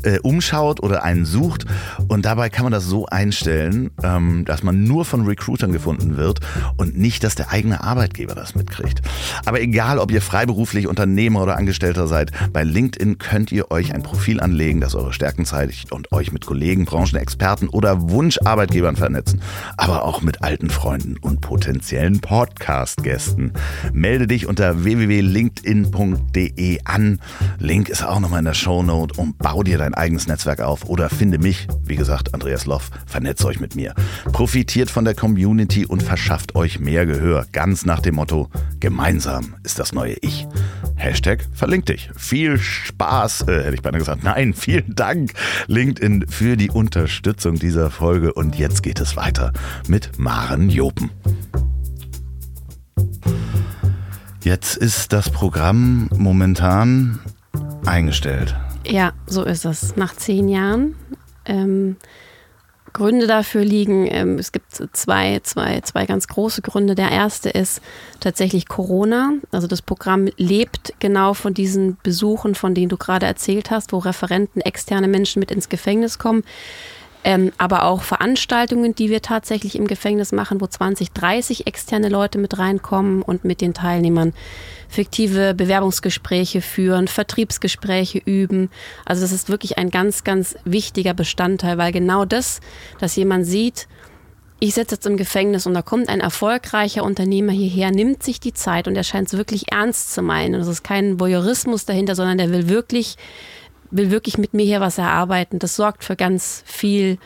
äh, umschaut oder einen sucht. Und dabei kann man das so einstellen, ähm, dass man nur von Recruitern gefunden wird und nicht, dass der eigene Arbeitgeber das mitkriegt. Aber egal, ob ihr freiberuflich Unternehmer oder Angestellter seid, bei LinkedIn könnt ihr euch ein Profil anlegen, das eure Stärken zeigt und euch mit Kollegen, Branchenexperten oder Wunscharbeitgebern vernetzen. Aber auch mit alten Freunden und potenziellen Podcast-Gästen. Melde dich unter www.linkedin.de an. Link ist auch nochmal in der Shownote und bau dir dein eigenes Netzwerk auf oder finde mich, wie gesagt, Andreas Loff, vernetzt euch mit mir. Profitiert von der Community und verschafft euch mehr Gehör, ganz nach dem Motto, gemeinsam ist das neue Ich. Hashtag verlinkt dich. Viel Spaß, äh, hätte ich beinahe gesagt. Nein, vielen Dank, LinkedIn, für die Unterstützung dieser Folge. Und jetzt geht es weiter mit Maren Jopen. Jetzt ist das Programm momentan eingestellt. Ja, so ist es. Nach zehn Jahren. Ähm, Gründe dafür liegen, ähm, es gibt zwei, zwei, zwei ganz große Gründe. Der erste ist tatsächlich Corona. Also das Programm lebt genau von diesen Besuchen, von denen du gerade erzählt hast, wo Referenten, externe Menschen mit ins Gefängnis kommen ähm, aber auch Veranstaltungen, die wir tatsächlich im Gefängnis machen, wo 20, 30 externe Leute mit reinkommen und mit den Teilnehmern fiktive Bewerbungsgespräche führen, Vertriebsgespräche üben. Also das ist wirklich ein ganz, ganz wichtiger Bestandteil, weil genau das, dass jemand sieht, ich sitze jetzt im Gefängnis und da kommt ein erfolgreicher Unternehmer hierher, nimmt sich die Zeit und er scheint es wirklich ernst zu meinen. Und es ist kein Voyeurismus dahinter, sondern der will wirklich will wirklich mit mir hier was erarbeiten. Das sorgt für ganz viel,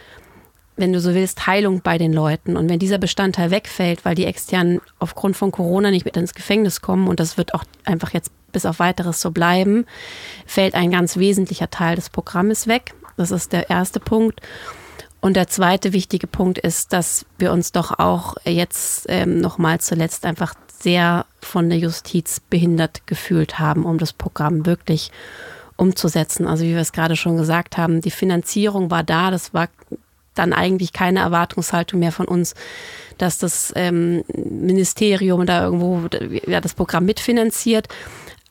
wenn du so willst, Heilung bei den Leuten. Und wenn dieser Bestandteil wegfällt, weil die Externen aufgrund von Corona nicht mit ins Gefängnis kommen, und das wird auch einfach jetzt bis auf weiteres so bleiben, fällt ein ganz wesentlicher Teil des Programmes weg. Das ist der erste Punkt. Und der zweite wichtige Punkt ist, dass wir uns doch auch jetzt ähm, nochmal zuletzt einfach sehr von der Justiz behindert gefühlt haben, um das Programm wirklich umzusetzen. Also wie wir es gerade schon gesagt haben, die Finanzierung war da, das war dann eigentlich keine Erwartungshaltung mehr von uns, dass das ähm, Ministerium da irgendwo ja, das Programm mitfinanziert.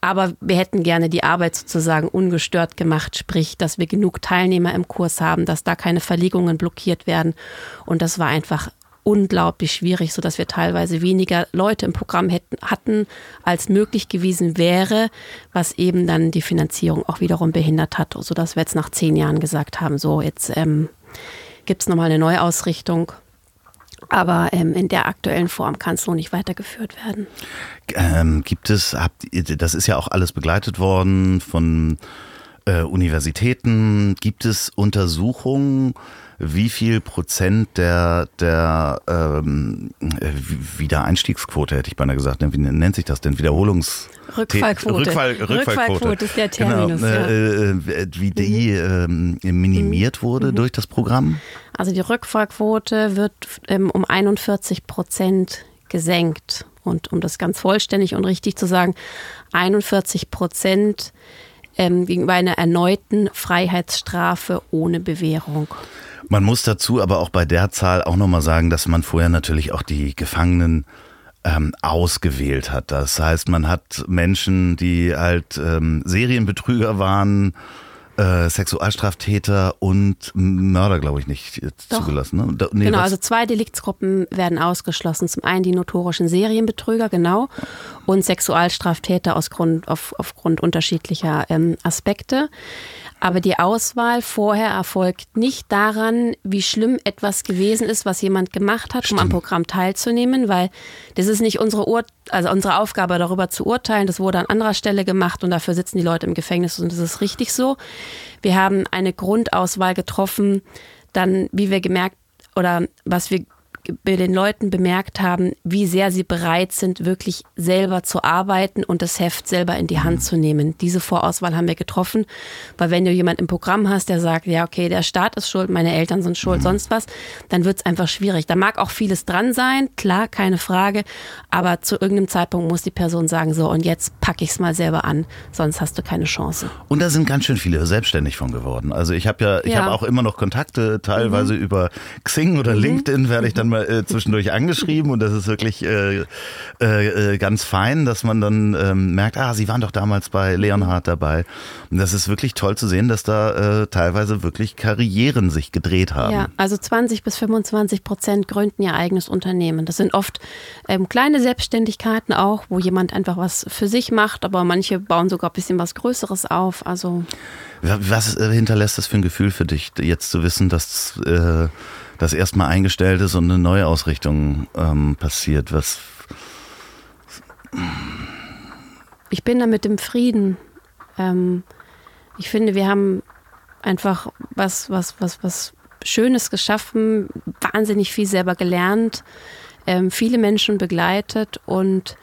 Aber wir hätten gerne die Arbeit sozusagen ungestört gemacht, sprich, dass wir genug Teilnehmer im Kurs haben, dass da keine Verlegungen blockiert werden. Und das war einfach unglaublich schwierig, sodass wir teilweise weniger Leute im Programm hätten, hatten, als möglich gewesen wäre, was eben dann die Finanzierung auch wiederum behindert hat, sodass wir jetzt nach zehn Jahren gesagt haben, so jetzt ähm, gibt es nochmal eine Neuausrichtung. Aber ähm, in der aktuellen Form kann es so nicht weitergeführt werden. Ähm, gibt es, habt das ist ja auch alles begleitet worden von äh, Universitäten. Gibt es Untersuchungen, wie viel Prozent der, der ähm, äh, Wiedereinstiegsquote, hätte ich beinahe gesagt, wie nennt sich das denn? Wiederholungs... Rückfallquote. Rückfall, Rückfallquote. Rückfallquote ist der Terminus. Genau, ja. äh, äh, wie die ähm, minimiert wurde Mhm. durch das Programm? Also die Rückfallquote wird ähm, um 41 Prozent gesenkt. Und um das ganz vollständig und richtig zu sagen, 41 Prozent ähm, gegenüber einer erneuten Freiheitsstrafe ohne Bewährung. Man muss dazu aber auch bei der Zahl auch nochmal sagen, dass man vorher natürlich auch die Gefangenen ähm, ausgewählt hat. Das heißt, man hat Menschen, die halt ähm, Serienbetrüger waren, äh, Sexualstraftäter und Mörder, glaube ich, nicht äh, Doch. zugelassen. Ne? Da, nee, genau, was- also zwei Deliktsgruppen werden ausgeschlossen. Zum einen die notorischen Serienbetrüger, genau, und Sexualstraftäter aus Grund, auf, aufgrund unterschiedlicher ähm, Aspekte. Aber die Auswahl vorher erfolgt nicht daran, wie schlimm etwas gewesen ist, was jemand gemacht hat, um am Stimmt. Programm teilzunehmen, weil das ist nicht unsere, Ur also unsere Aufgabe, darüber zu urteilen. Das wurde an anderer Stelle gemacht und dafür sitzen die Leute im Gefängnis und das ist richtig so. Wir haben eine Grundauswahl getroffen, dann, wie wir gemerkt oder was wir bei den Leuten bemerkt haben, wie sehr sie bereit sind, wirklich selber zu arbeiten und das Heft selber in die Hand zu nehmen. Diese Vorauswahl haben wir getroffen, weil wenn du jemand im Programm hast, der sagt, ja, okay, der Staat ist schuld, meine Eltern sind schuld, sonst was, dann wird es einfach schwierig. Da mag auch vieles dran sein, klar, keine Frage, aber zu irgendeinem Zeitpunkt muss die Person sagen, so, und jetzt packe ich es mal selber an, sonst hast du keine Chance. Und da sind ganz schön viele selbstständig von geworden. Also ich habe ja, ich Ja. habe auch immer noch Kontakte, teilweise über Xing oder LinkedIn werde ich dann mal äh, zwischendurch angeschrieben und das ist wirklich äh, äh, äh, ganz fein, dass man dann ähm, merkt, ah, sie waren doch damals bei Leonhard dabei. Und das ist wirklich toll zu sehen, dass da äh, teilweise wirklich Karrieren sich gedreht haben. Ja, also 20 bis 25 Prozent gründen ihr eigenes Unternehmen. Das sind oft ähm, kleine Selbstständigkeiten auch, wo jemand einfach was für sich macht, aber manche bauen sogar ein bisschen was Größeres auf. Also Wa- Was äh, hinterlässt das für ein Gefühl für dich, jetzt zu wissen, dass äh, das erstmal eingestellt ist und eine Neuausrichtung ähm, passiert? Was ich bin damit im Frieden. Ähm, ich finde, wir haben einfach was, was, was, was Schönes geschaffen, wahnsinnig viel selber gelernt, ähm, viele Menschen begleitet und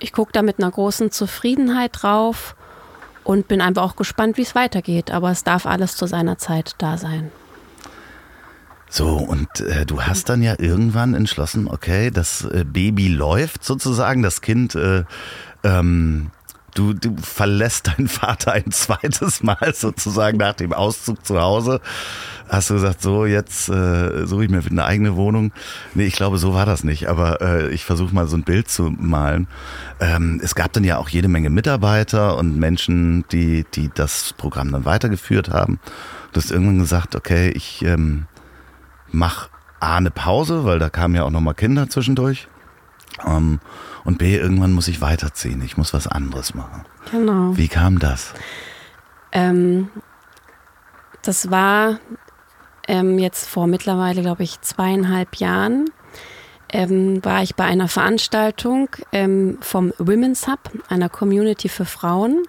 ich gucke da mit einer großen Zufriedenheit drauf und bin einfach auch gespannt, wie es weitergeht. Aber es darf alles zu seiner Zeit da sein. So, und äh, du hast dann ja irgendwann entschlossen, okay, das äh, Baby läuft sozusagen, das Kind, äh, ähm, du, du verlässt deinen Vater ein zweites Mal sozusagen nach dem Auszug zu Hause. Hast du gesagt, so, jetzt äh, suche ich mir eine eigene Wohnung. Nee, ich glaube, so war das nicht, aber äh, ich versuche mal so ein Bild zu malen. Ähm, es gab dann ja auch jede Menge Mitarbeiter und Menschen, die, die das Programm dann weitergeführt haben. Du hast irgendwann gesagt, okay, ich... Ähm, mach A eine Pause, weil da kamen ja auch nochmal Kinder zwischendurch. Ähm, und B, irgendwann muss ich weiterziehen. Ich muss was anderes machen. Genau. Wie kam das? Ähm, das war ähm, jetzt vor mittlerweile, glaube ich, zweieinhalb Jahren. Ähm, war ich bei einer Veranstaltung ähm, vom Women's Hub, einer Community für Frauen.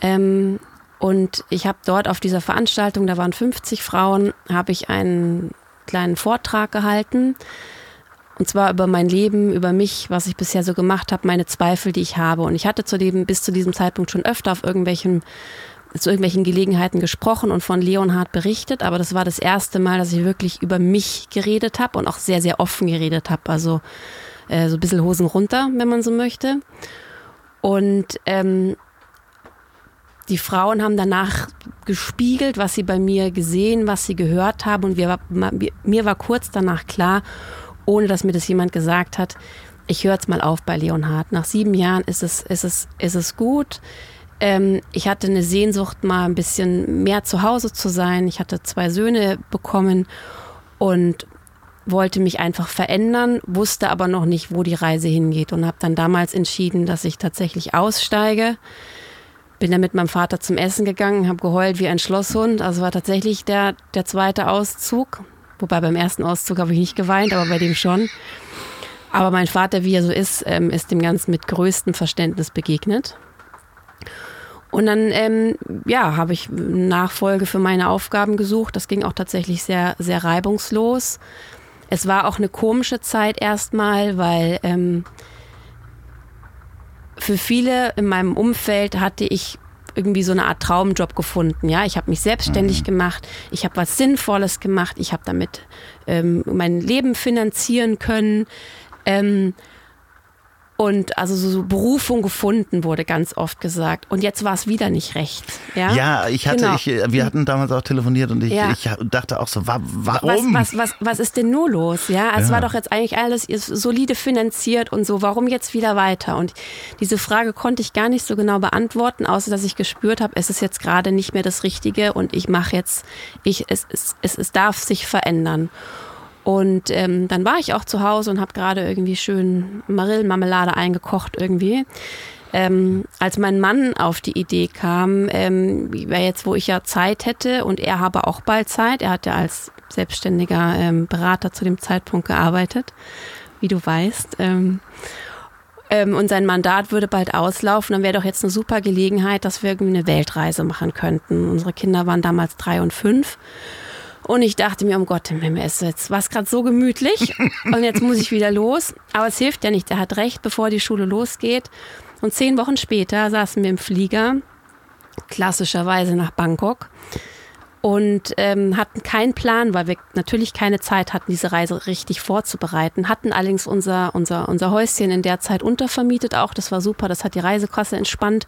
Ähm, und ich habe dort auf dieser Veranstaltung, da waren 50 Frauen, habe ich einen kleinen Vortrag gehalten. Und zwar über mein Leben, über mich, was ich bisher so gemacht habe, meine Zweifel, die ich habe. Und ich hatte zu dem, bis zu diesem Zeitpunkt schon öfter auf irgendwelchen, zu irgendwelchen Gelegenheiten gesprochen und von Leonhard berichtet. Aber das war das erste Mal, dass ich wirklich über mich geredet habe und auch sehr, sehr offen geredet habe. Also äh, so ein bisschen Hosen runter, wenn man so möchte. Und ähm, die Frauen haben danach gespiegelt, was sie bei mir gesehen, was sie gehört haben. Und wir, mir war kurz danach klar, ohne dass mir das jemand gesagt hat, ich höre jetzt mal auf bei Leonhard. Nach sieben Jahren ist es, ist es, ist es gut. Ähm, ich hatte eine Sehnsucht, mal ein bisschen mehr zu Hause zu sein. Ich hatte zwei Söhne bekommen und wollte mich einfach verändern, wusste aber noch nicht, wo die Reise hingeht und habe dann damals entschieden, dass ich tatsächlich aussteige. Bin dann mit meinem Vater zum Essen gegangen, habe geheult wie ein Schlosshund. Also war tatsächlich der, der zweite Auszug. Wobei beim ersten Auszug habe ich nicht geweint, aber bei dem schon. Aber mein Vater, wie er so ist, ähm, ist dem Ganzen mit größtem Verständnis begegnet. Und dann, ähm, ja, habe ich Nachfolge für meine Aufgaben gesucht. Das ging auch tatsächlich sehr, sehr reibungslos. Es war auch eine komische Zeit erstmal, weil ähm, für viele in meinem Umfeld hatte ich irgendwie so eine Art Traumjob gefunden. Ja, ich habe mich selbstständig mhm. gemacht, ich habe was Sinnvolles gemacht, ich habe damit ähm, mein Leben finanzieren können. Ähm, und also so Berufung gefunden wurde ganz oft gesagt. Und jetzt war es wieder nicht recht. Ja, ja ich hatte, genau. ich, wir hatten damals auch telefoniert und ich, ja. ich dachte auch so, warum? Was, was, was, was ist denn nur los? Ja, es ja. war doch jetzt eigentlich alles solide finanziert und so. Warum jetzt wieder weiter? Und diese Frage konnte ich gar nicht so genau beantworten, außer dass ich gespürt habe, es ist jetzt gerade nicht mehr das Richtige und ich mache jetzt, ich, es, es, es, es darf sich verändern. Und ähm, dann war ich auch zu Hause und habe gerade irgendwie schön Marillenmarmelade eingekocht irgendwie. Ähm, als mein Mann auf die Idee kam, ähm, jetzt, wo ich ja Zeit hätte und er habe auch bald Zeit, er hat ja als selbstständiger ähm, Berater zu dem Zeitpunkt gearbeitet, wie du weißt. Ähm, ähm, und sein Mandat würde bald auslaufen, dann wäre doch jetzt eine super Gelegenheit, dass wir irgendwie eine Weltreise machen könnten. Unsere Kinder waren damals drei und fünf. Und ich dachte mir, um Gott im Himmel, es war es gerade so gemütlich und jetzt muss ich wieder los. Aber es hilft ja nicht, er hat recht, bevor die Schule losgeht. Und zehn Wochen später saßen wir im Flieger, klassischerweise nach Bangkok und ähm, hatten keinen Plan, weil wir natürlich keine Zeit hatten, diese Reise richtig vorzubereiten. Hatten allerdings unser, unser, unser Häuschen in der Zeit untervermietet auch. Das war super, das hat die Reisekasse entspannt.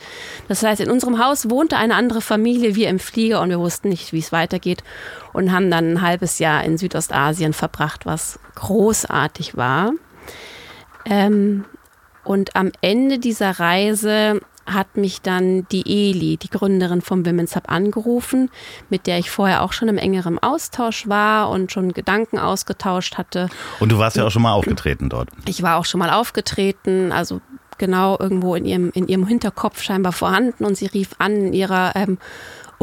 Das heißt, in unserem Haus wohnte eine andere Familie, wir im Flieger und wir wussten nicht, wie es weitergeht und haben dann ein halbes Jahr in Südostasien verbracht, was großartig war. Ähm, und am Ende dieser Reise hat mich dann die Eli, die Gründerin vom Women's Hub, angerufen, mit der ich vorher auch schon im engeren Austausch war und schon Gedanken ausgetauscht hatte. Und du warst ja auch schon mal aufgetreten dort. Ich war auch schon mal aufgetreten, also genau irgendwo in ihrem, in ihrem Hinterkopf scheinbar vorhanden und sie rief an in ihrer ähm,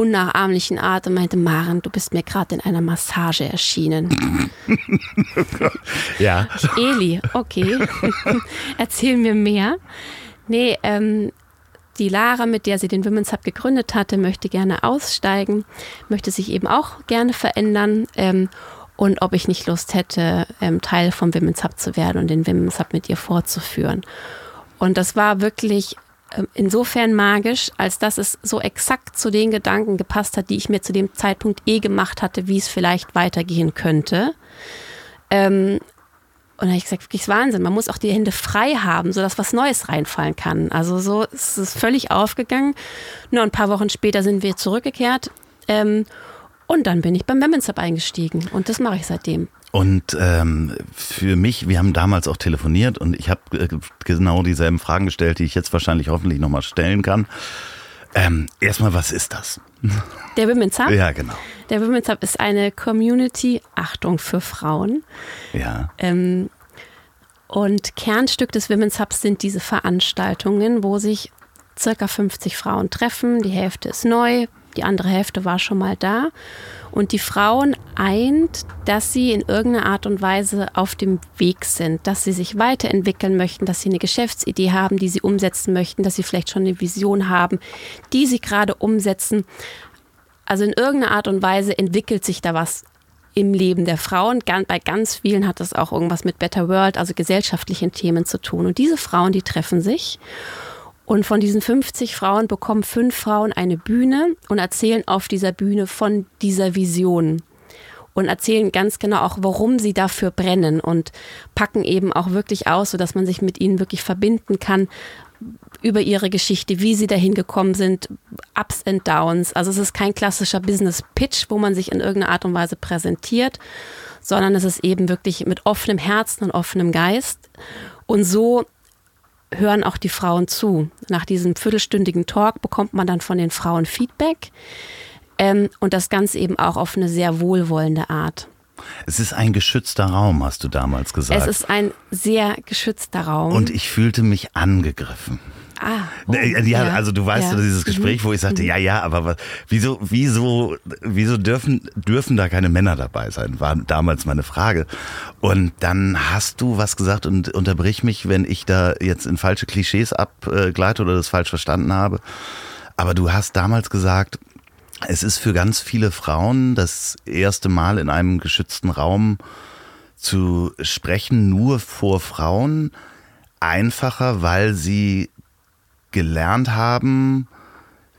unnachahmlichen Art und meinte, Maren, du bist mir gerade in einer Massage erschienen. ja. Eli, okay. Erzähl mir mehr. Nee, ähm, die Lara, mit der sie den Women's Hub gegründet hatte, möchte gerne aussteigen, möchte sich eben auch gerne verändern. Ähm, und ob ich nicht Lust hätte, ähm, Teil vom Women's Hub zu werden und den Women's Hub mit ihr fortzuführen. Und das war wirklich ähm, insofern magisch, als dass es so exakt zu den Gedanken gepasst hat, die ich mir zu dem Zeitpunkt eh gemacht hatte, wie es vielleicht weitergehen könnte. Ähm, und dann habe ich gesagt, wirklich Wahnsinn. Man muss auch die Hände frei haben, sodass was Neues reinfallen kann. Also so ist es völlig aufgegangen. Nur ein paar Wochen später sind wir zurückgekehrt. Ähm, und dann bin ich beim Women's Hub eingestiegen. Und das mache ich seitdem. Und ähm, für mich, wir haben damals auch telefoniert und ich habe äh, genau dieselben Fragen gestellt, die ich jetzt wahrscheinlich hoffentlich nochmal stellen kann. Ähm, erstmal, was ist das? Der Women's Hub? Ja, genau. Der Women's Hub ist eine Community, Achtung für Frauen. Ja. Ähm, und Kernstück des Women's Hubs sind diese Veranstaltungen, wo sich circa 50 Frauen treffen. Die Hälfte ist neu, die andere Hälfte war schon mal da. Und die Frauen eint, dass sie in irgendeiner Art und Weise auf dem Weg sind, dass sie sich weiterentwickeln möchten, dass sie eine Geschäftsidee haben, die sie umsetzen möchten, dass sie vielleicht schon eine Vision haben, die sie gerade umsetzen. Also in irgendeiner Art und Weise entwickelt sich da was im Leben der Frauen. Bei ganz vielen hat das auch irgendwas mit Better World, also gesellschaftlichen Themen zu tun. Und diese Frauen, die treffen sich und von diesen 50 Frauen bekommen fünf Frauen eine Bühne und erzählen auf dieser Bühne von dieser Vision und erzählen ganz genau auch, warum sie dafür brennen und packen eben auch wirklich aus, sodass man sich mit ihnen wirklich verbinden kann über ihre Geschichte, wie sie dahin gekommen sind, Ups and Downs. Also es ist kein klassischer Business Pitch, wo man sich in irgendeiner Art und Weise präsentiert, sondern es ist eben wirklich mit offenem Herzen und offenem Geist. Und so hören auch die Frauen zu. Nach diesem viertelstündigen Talk bekommt man dann von den Frauen Feedback ähm, und das Ganze eben auch auf eine sehr wohlwollende Art. Es ist ein geschützter Raum, hast du damals gesagt. Es ist ein sehr geschützter Raum. Und ich fühlte mich angegriffen. Ah, oh, ja, also du weißt ja. dieses Gespräch, wo ich sagte, mhm. ja, ja, aber was, wieso, wieso, wieso dürfen, dürfen da keine Männer dabei sein, war damals meine Frage. Und dann hast du was gesagt und unterbrich mich, wenn ich da jetzt in falsche Klischees abgleite oder das falsch verstanden habe. Aber du hast damals gesagt, es ist für ganz viele Frauen das erste Mal in einem geschützten Raum zu sprechen, nur vor Frauen, einfacher, weil sie gelernt haben,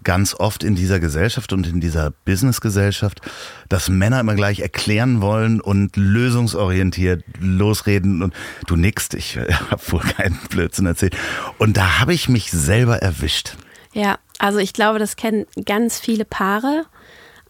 ganz oft in dieser Gesellschaft und in dieser Businessgesellschaft, dass Männer immer gleich erklären wollen und lösungsorientiert losreden und du nickst, ich habe wohl keinen Blödsinn erzählt. Und da habe ich mich selber erwischt. Ja, also ich glaube, das kennen ganz viele Paare.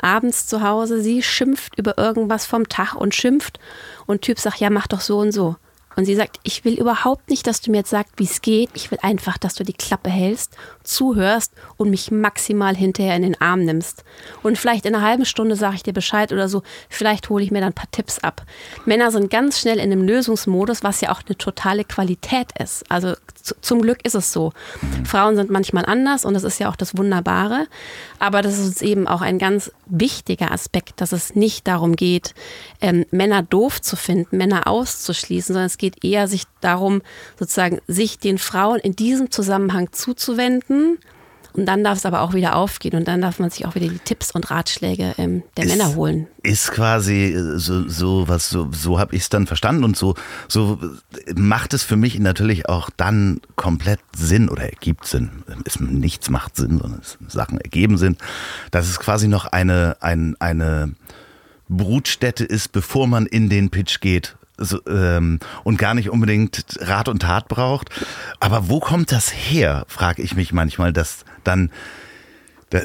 Abends zu Hause, sie schimpft über irgendwas vom Tag und schimpft und Typ sagt, ja, mach doch so und so. Und sie sagt, ich will überhaupt nicht, dass du mir jetzt sagst, wie es geht. Ich will einfach, dass du die Klappe hältst, zuhörst und mich maximal hinterher in den Arm nimmst. Und vielleicht in einer halben Stunde sage ich dir Bescheid oder so. Vielleicht hole ich mir dann ein paar Tipps ab. Männer sind ganz schnell in einem Lösungsmodus, was ja auch eine totale Qualität ist. Also zum Glück ist es so. Frauen sind manchmal anders und das ist ja auch das Wunderbare. Aber das ist uns eben auch ein ganz wichtiger Aspekt, dass es nicht darum geht, ähm, Männer doof zu finden, Männer auszuschließen, sondern es geht eher sich darum, sozusagen sich den Frauen in diesem Zusammenhang zuzuwenden und dann darf es aber auch wieder aufgehen und dann darf man sich auch wieder die Tipps und Ratschläge ähm, der ist, Männer holen. Ist quasi äh, so, so was, so, so habe ich es dann verstanden und so, so macht es für mich natürlich auch dann komplett Sinn oder ergibt Sinn. Es, nichts macht Sinn, sondern Sachen ergeben Sinn. Dass es quasi noch eine, ein, eine Brutstätte ist, bevor man in den Pitch geht so, ähm, und gar nicht unbedingt Rat und Tat braucht. Aber wo kommt das her, frage ich mich manchmal, dass dann da,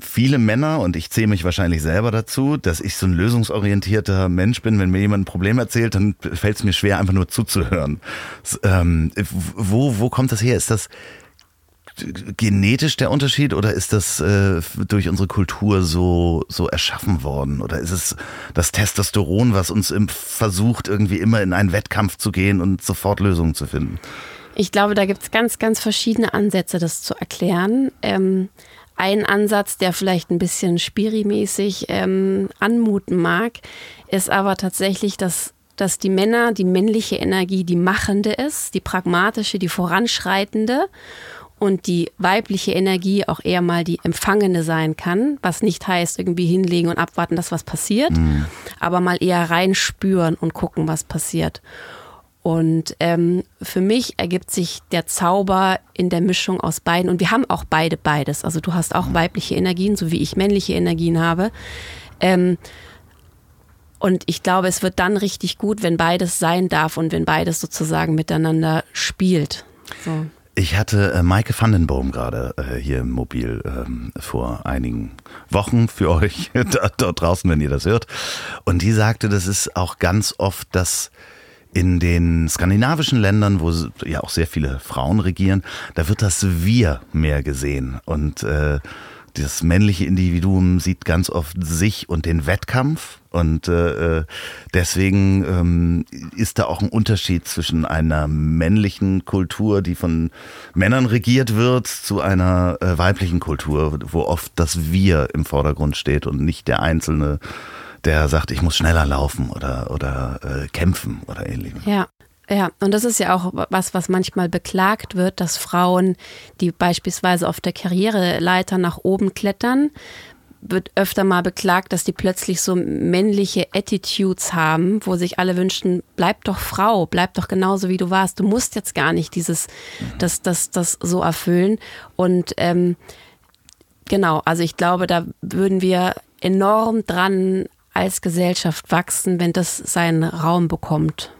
viele Männer, und ich zähle mich wahrscheinlich selber dazu, dass ich so ein lösungsorientierter Mensch bin. Wenn mir jemand ein Problem erzählt, dann fällt es mir schwer, einfach nur zuzuhören. Ähm, wo, wo kommt das her? Ist das genetisch der Unterschied oder ist das äh, durch unsere Kultur so, so erschaffen worden? Oder ist es das Testosteron, was uns im, versucht, irgendwie immer in einen Wettkampf zu gehen und sofort Lösungen zu finden? Ich glaube, da gibt es ganz, ganz verschiedene Ansätze, das zu erklären. Ähm, ein Ansatz, der vielleicht ein bisschen spirimäßig ähm, anmuten mag, ist aber tatsächlich, dass dass die Männer, die männliche Energie, die machende ist, die pragmatische, die voranschreitende und die weibliche Energie auch eher mal die empfangene sein kann, was nicht heißt irgendwie hinlegen und abwarten, dass was passiert, mhm. aber mal eher reinspüren und gucken, was passiert. Und ähm, für mich ergibt sich der Zauber in der Mischung aus beiden. Und wir haben auch beide beides. Also du hast auch weibliche Energien, so wie ich männliche Energien habe. Ähm, und ich glaube, es wird dann richtig gut, wenn beides sein darf und wenn beides sozusagen miteinander spielt. So. Ich hatte äh, Maike Vandenboom gerade äh, hier im Mobil ähm, vor einigen Wochen für euch dort draußen, wenn ihr das hört. Und die sagte, das ist auch ganz oft das in den skandinavischen Ländern, wo ja auch sehr viele Frauen regieren, da wird das Wir mehr gesehen. Und äh, das männliche Individuum sieht ganz oft sich und den Wettkampf. Und äh, äh, deswegen ähm, ist da auch ein Unterschied zwischen einer männlichen Kultur, die von Männern regiert wird, zu einer äh, weiblichen Kultur, wo oft das Wir im Vordergrund steht und nicht der Einzelne, der sagt, ich muss schneller laufen oder, oder äh, kämpfen oder ähnliches. Ja, ja, und das ist ja auch was, was manchmal beklagt wird, dass Frauen, die beispielsweise auf der Karriereleiter nach oben klettern, wird öfter mal beklagt, dass die plötzlich so männliche Attitudes haben, wo sich alle wünschen, bleib doch Frau, bleib doch genauso wie du warst. Du musst jetzt gar nicht dieses, das, das, das so erfüllen. Und ähm, genau, also ich glaube, da würden wir enorm dran als Gesellschaft wachsen, wenn das seinen Raum bekommt.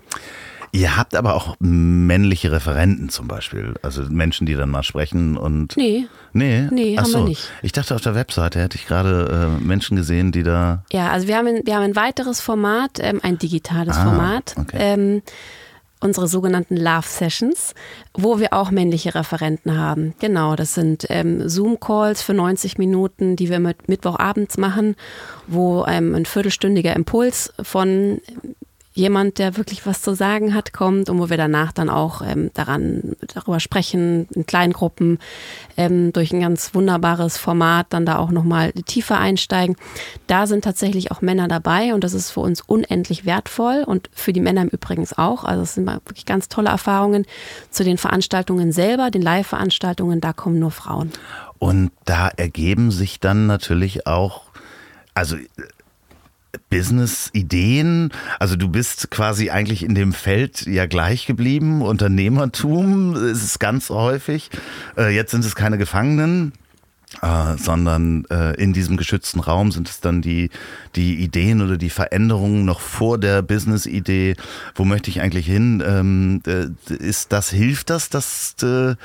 Ihr habt aber auch männliche Referenten zum Beispiel, also Menschen, die dann mal sprechen und. Nee. Nee, nee haben wir nicht. Ich dachte auf der Webseite hätte ich gerade äh, Menschen gesehen, die da. Ja, also wir haben ein, wir haben ein weiteres Format, ähm, ein digitales ah, Format. Okay. Ähm, unsere sogenannten Love Sessions, wo wir auch männliche Referenten haben. Genau, das sind ähm, Zoom-Calls für 90 Minuten, die wir mit Mittwochabends machen, wo ähm, ein viertelstündiger Impuls von jemand, der wirklich was zu sagen hat, kommt und wo wir danach dann auch ähm, daran darüber sprechen, in kleinen Gruppen, ähm, durch ein ganz wunderbares Format dann da auch nochmal tiefer einsteigen. Da sind tatsächlich auch Männer dabei und das ist für uns unendlich wertvoll und für die Männer im Übrigen auch. Also es sind wirklich ganz tolle Erfahrungen zu den Veranstaltungen selber, den Live-Veranstaltungen, da kommen nur Frauen. Und da ergeben sich dann natürlich auch, also Business-Ideen? Also du bist quasi eigentlich in dem Feld ja gleich geblieben. Unternehmertum ist es ganz häufig. Äh, jetzt sind es keine Gefangenen. Äh, sondern äh, in diesem geschützten Raum sind es dann die, die Ideen oder die Veränderungen noch vor der Business-Idee. Wo möchte ich eigentlich hin? Ähm, äh, ist das, hilft das, dass du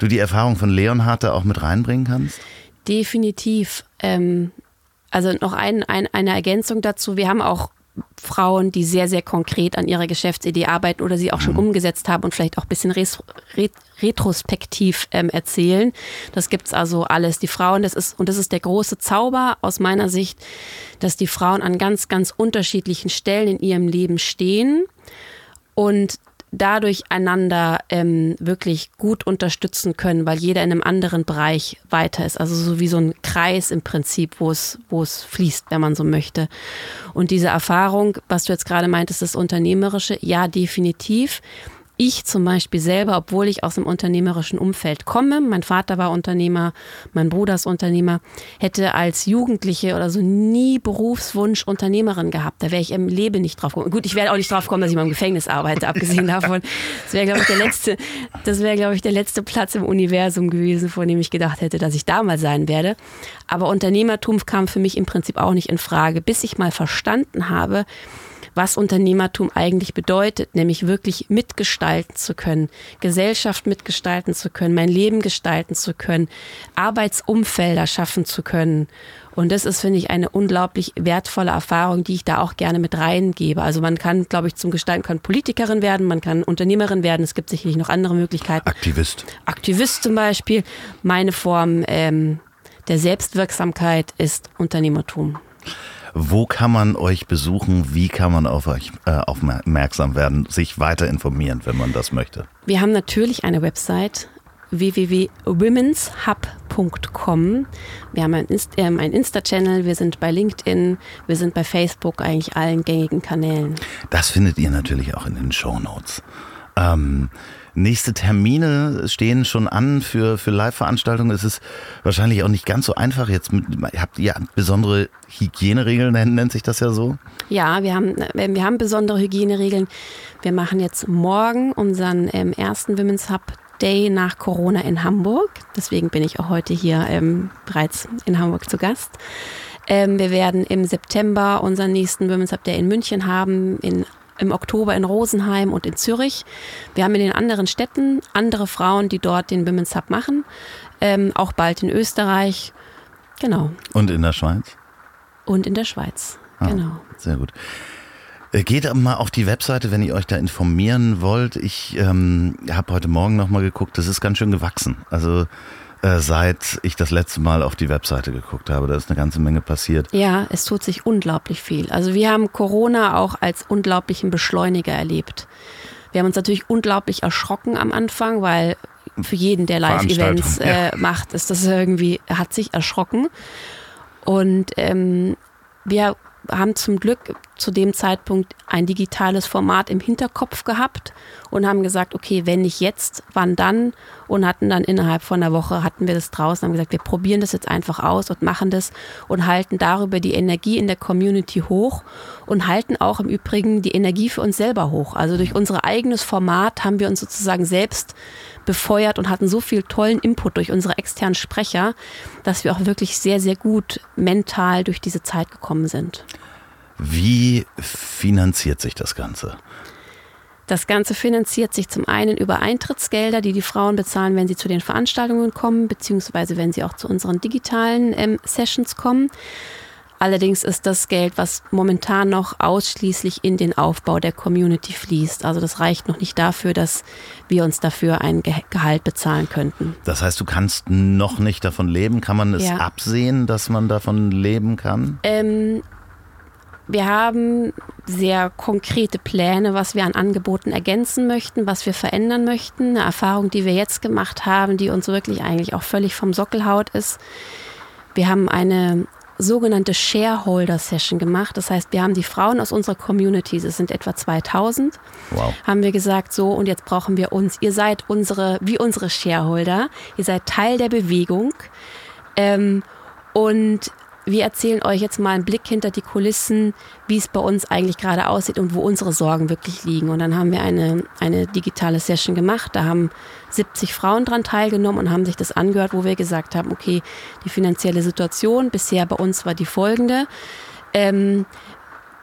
die Erfahrung von Leonhard da auch mit reinbringen kannst? Definitiv. Ähm, also noch ein, ein, eine Ergänzung dazu. Wir haben auch Frauen, die sehr, sehr konkret an ihrer Geschäftsidee arbeiten oder sie auch schon mhm. umgesetzt haben und vielleicht auch ein bisschen res, ret, retrospektiv ähm, erzählen. Das gibt es also alles. Die Frauen, das ist, und das ist der große Zauber aus meiner Sicht, dass die Frauen an ganz, ganz unterschiedlichen Stellen in ihrem Leben stehen und dadurch einander ähm, wirklich gut unterstützen können, weil jeder in einem anderen Bereich weiter ist. Also so wie so ein Kreis im Prinzip, wo es, wo es fließt, wenn man so möchte. Und diese Erfahrung, was du jetzt gerade meintest, das Unternehmerische, ja, definitiv ich zum Beispiel selber, obwohl ich aus einem unternehmerischen Umfeld komme, mein Vater war Unternehmer, mein Bruder ist Unternehmer, hätte als Jugendliche oder so nie Berufswunsch Unternehmerin gehabt. Da wäre ich im Leben nicht drauf gekommen. Gut, ich werde auch nicht drauf kommen, dass ich mal im Gefängnis arbeite, abgesehen davon. Das wäre, glaube ich, der letzte, das wäre, glaube ich, der letzte Platz im Universum gewesen, von dem ich gedacht hätte, dass ich da mal sein werde. Aber Unternehmertum kam für mich im Prinzip auch nicht in Frage, bis ich mal verstanden habe, was Unternehmertum eigentlich bedeutet, nämlich wirklich mitgestalten zu können, Gesellschaft mitgestalten zu können, mein Leben gestalten zu können, Arbeitsumfelder schaffen zu können. Und das ist, finde ich, eine unglaublich wertvolle Erfahrung, die ich da auch gerne mit reingebe. Also man kann, glaube ich, zum Gestalten kann Politikerin werden, man kann Unternehmerin werden. Es gibt sicherlich noch andere Möglichkeiten. Aktivist. Aktivist zum Beispiel. Meine Form ähm, der Selbstwirksamkeit ist Unternehmertum. Wo kann man euch besuchen? Wie kann man auf euch äh, aufmerksam werden, sich weiter informieren, wenn man das möchte? Wir haben natürlich eine Website www.womenshub.com. Wir haben einen, Inst äh, Insta-Channel, wir sind bei LinkedIn, wir sind bei Facebook, eigentlich allen gängigen Kanälen. Das findet ihr natürlich auch in den Show Notes. Ähm, Nächste Termine stehen schon an für, für Live-Veranstaltungen. Es ist wahrscheinlich auch nicht ganz so einfach jetzt. Mit, habt ihr besondere Hygieneregeln, nennt sich das ja so? Ja, wir haben, wir haben besondere Hygieneregeln. Wir machen jetzt morgen unseren ähm, ersten Women's Hub Day nach Corona in Hamburg. Deswegen bin ich auch heute hier ähm, bereits in Hamburg zu Gast. Ähm, wir werden im September unseren nächsten Women's Hub Day in München haben, in im Oktober in Rosenheim und in Zürich. Wir haben in den anderen Städten andere Frauen, die dort den Women's Hub machen. Ähm, auch bald in Österreich. Genau. Und in der Schweiz? Und in der Schweiz. Ah, genau. Sehr gut. Äh, geht mal auf die Webseite, wenn ihr euch da informieren wollt. Ich ähm, habe heute Morgen nochmal geguckt, das ist ganz schön gewachsen. Also äh, seit ich das letzte Mal auf die Webseite geguckt habe. Da ist eine ganze Menge passiert. Ja, es tut sich unglaublich viel. Also wir haben Corona auch als unglaublichen Beschleuniger erlebt. Wir haben uns natürlich unglaublich erschrocken am Anfang, weil für jeden, der Live-Events äh, ja. macht, ist das irgendwie, hat sich erschrocken. Und ähm, wir haben zum Glück zu dem Zeitpunkt ein digitales Format im Hinterkopf gehabt und haben gesagt, okay, wenn nicht jetzt, wann dann? Und hatten dann innerhalb von einer Woche hatten wir das draußen, haben gesagt, wir probieren das jetzt einfach aus und machen das und halten darüber die Energie in der Community hoch und halten auch im Übrigen die Energie für uns selber hoch. Also durch unser eigenes Format haben wir uns sozusagen selbst befeuert und hatten so viel tollen Input durch unsere externen Sprecher, dass wir auch wirklich sehr, sehr gut mental durch diese Zeit gekommen sind. Wie finanziert sich das Ganze? Das Ganze finanziert sich zum einen über Eintrittsgelder, die die Frauen bezahlen, wenn sie zu den Veranstaltungen kommen, beziehungsweise wenn sie auch zu unseren digitalen ähm, Sessions kommen. Allerdings ist das Geld, was momentan noch ausschließlich in den Aufbau der Community fließt. Also das reicht noch nicht dafür, dass wir uns dafür ein Gehalt bezahlen könnten. Das heißt, du kannst noch nicht davon leben? Kann man es ja. absehen, dass man davon leben kann? Ähm, wir haben sehr konkrete Pläne, was wir an Angeboten ergänzen möchten, was wir verändern möchten. Eine Erfahrung, die wir jetzt gemacht haben, die uns wirklich eigentlich auch völlig vom Sockel haut, ist, wir haben eine sogenannte Shareholder Session gemacht. Das heißt, wir haben die Frauen aus unserer Community, es sind etwa 2000, wow. haben wir gesagt, so und jetzt brauchen wir uns. Ihr seid unsere, wie unsere Shareholder, ihr seid Teil der Bewegung. Ähm, und wir erzählen euch jetzt mal einen Blick hinter die Kulissen, wie es bei uns eigentlich gerade aussieht und wo unsere Sorgen wirklich liegen. Und dann haben wir eine, eine digitale Session gemacht. Da haben 70 Frauen dran teilgenommen und haben sich das angehört, wo wir gesagt haben, okay, die finanzielle Situation bisher bei uns war die folgende. Ähm,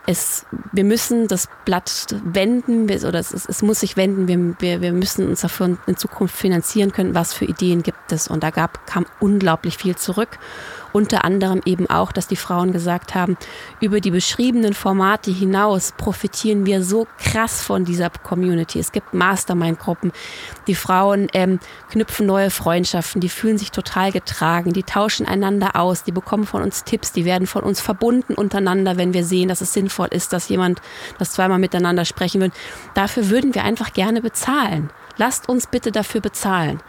es, wir müssen das Blatt wenden, oder es, es muss sich wenden. Wir, wir, wir müssen uns dafür in Zukunft finanzieren können. Was für Ideen gibt es? Und da gab, kam unglaublich viel zurück. Unter anderem eben auch, dass die Frauen gesagt haben, über die beschriebenen Formate hinaus profitieren wir so krass von dieser Community. Es gibt Mastermind-Gruppen. Die Frauen ähm, knüpfen neue Freundschaften, die fühlen sich total getragen, die tauschen einander aus, die bekommen von uns Tipps, die werden von uns verbunden untereinander, wenn wir sehen, dass es sinnvoll ist, dass jemand das zweimal miteinander sprechen will. Dafür würden wir einfach gerne bezahlen. Lasst uns bitte dafür bezahlen.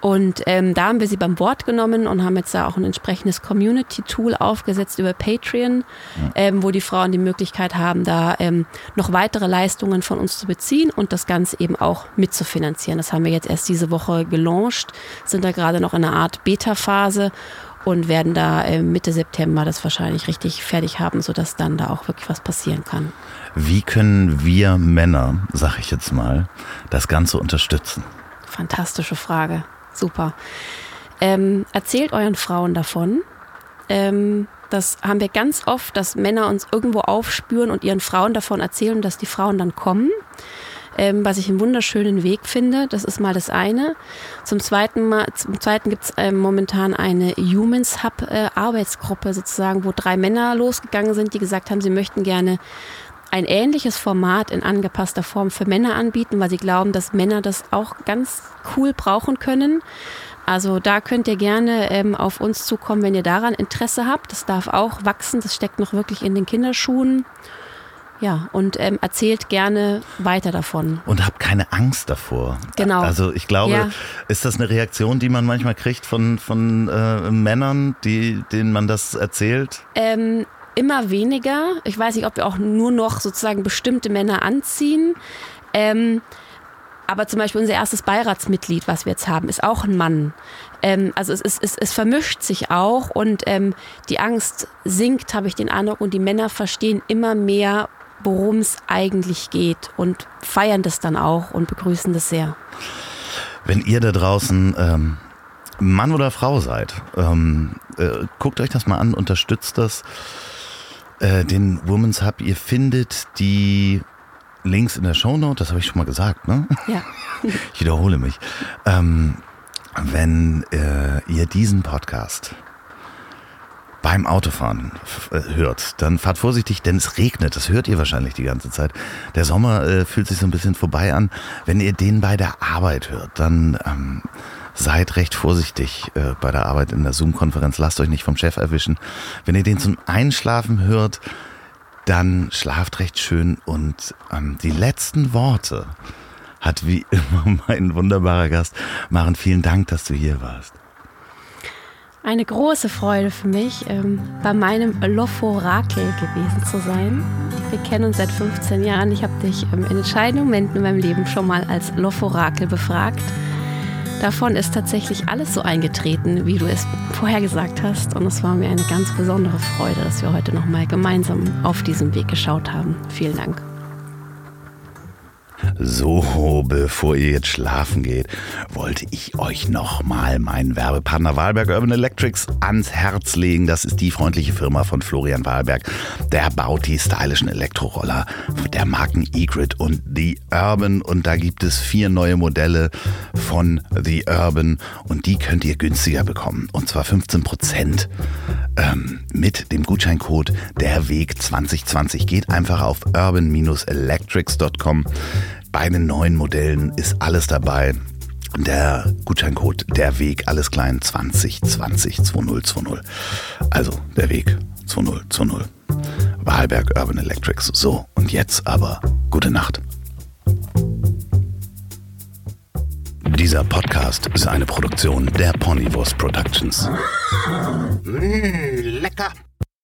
Und ähm, da haben wir sie beim Wort genommen und haben jetzt da auch ein entsprechendes Community-Tool aufgesetzt über Patreon, ja. ähm, wo die Frauen die Möglichkeit haben, da ähm, noch weitere Leistungen von uns zu beziehen und das Ganze eben auch mitzufinanzieren. Das haben wir jetzt erst diese Woche gelauncht, sind da gerade noch in einer Art Beta-Phase und werden da äh, Mitte September das wahrscheinlich richtig fertig haben, sodass dann da auch wirklich was passieren kann. Wie können wir Männer, sag ich jetzt mal, das Ganze unterstützen? Fantastische Frage. Super. Ähm, erzählt euren Frauen davon. Ähm, das haben wir ganz oft, dass Männer uns irgendwo aufspüren und ihren Frauen davon erzählen, dass die Frauen dann kommen. Ähm, was ich einen wunderschönen Weg finde. Das ist mal das eine. Zum zweiten, zweiten gibt es ähm, momentan eine Humans Hub äh, Arbeitsgruppe sozusagen, wo drei Männer losgegangen sind, die gesagt haben, sie möchten gerne ein ähnliches Format in angepasster Form für Männer anbieten, weil sie glauben, dass Männer das auch ganz cool brauchen können. Also da könnt ihr gerne ähm, auf uns zukommen, wenn ihr daran Interesse habt. Das darf auch wachsen, das steckt noch wirklich in den Kinderschuhen. Ja, und ähm, erzählt gerne weiter davon. Und habt keine Angst davor. Genau. Also ich glaube, ja. ist das eine Reaktion, die man manchmal kriegt von, von äh, Männern, die, denen man das erzählt? Ähm, immer weniger. Ich weiß nicht, ob wir auch nur noch sozusagen bestimmte Männer anziehen. Ähm, aber zum Beispiel unser erstes Beiratsmitglied, was wir jetzt haben, ist auch ein Mann. Ähm, also es, es, es, vermischt sich auch und ähm, die Angst sinkt, habe ich den Eindruck, und die Männer verstehen immer mehr, worum es eigentlich geht und feiern das dann auch und begrüßen das sehr. Wenn ihr da draußen ähm, Mann oder Frau seid, ähm, äh, guckt euch das mal an, unterstützt das äh, den Women's Hub. Ihr findet die Links in der Shownote, das habe ich schon mal gesagt, ne? Ja. ich wiederhole mich. Ähm, wenn äh, ihr diesen Podcast beim Autofahren äh, hört, dann fahrt vorsichtig, denn es regnet. Das hört ihr wahrscheinlich die ganze Zeit. Der Sommer äh, fühlt sich so ein bisschen vorbei an. Wenn ihr den bei der Arbeit hört, dann ähm, seid recht vorsichtig äh, bei der Arbeit in der Zoom-Konferenz. Lasst euch nicht vom Chef erwischen. Wenn ihr den zum Einschlafen hört, dann schlaft recht schön. Und ähm, die letzten Worte hat wie immer mein wunderbarer Gast. Maren, vielen Dank, dass du hier warst. Eine große Freude für mich, ähm, bei meinem Loforakel gewesen zu sein. Wir kennen uns seit 15 Jahren. Ich habe dich ähm, in entscheidenden Momenten in meinem Leben schon mal als Loforakel befragt. Davon ist tatsächlich alles so eingetreten, wie du es vorher gesagt hast. Und es war mir eine ganz besondere Freude, dass wir heute nochmal gemeinsam auf diesem Weg geschaut haben. Vielen Dank. So, bevor ihr jetzt schlafen geht, wollte ich euch nochmal meinen Werbepartner Wahlberg Urban Electrics ans Herz legen. Das ist die freundliche Firma von Florian Wahlberg. Der baut die stylischen Elektroroller der Marken Egrid und The Urban. Und da gibt es vier neue Modelle von The Urban und die könnt ihr günstiger bekommen. Und zwar 15 Prozent ähm, mit dem Gutscheincode der Weg 2020. Geht einfach auf urban-electrics.com. Bei den neuen Modellen ist alles dabei. Der Gutscheincode Der Weg, alles klein 2020 2020. Also der Weg 2020. Wahlberg Urban Electrics. So, und jetzt aber gute Nacht. Dieser Podcast ist eine Produktion der Ponywurst Productions. Mmh, lecker.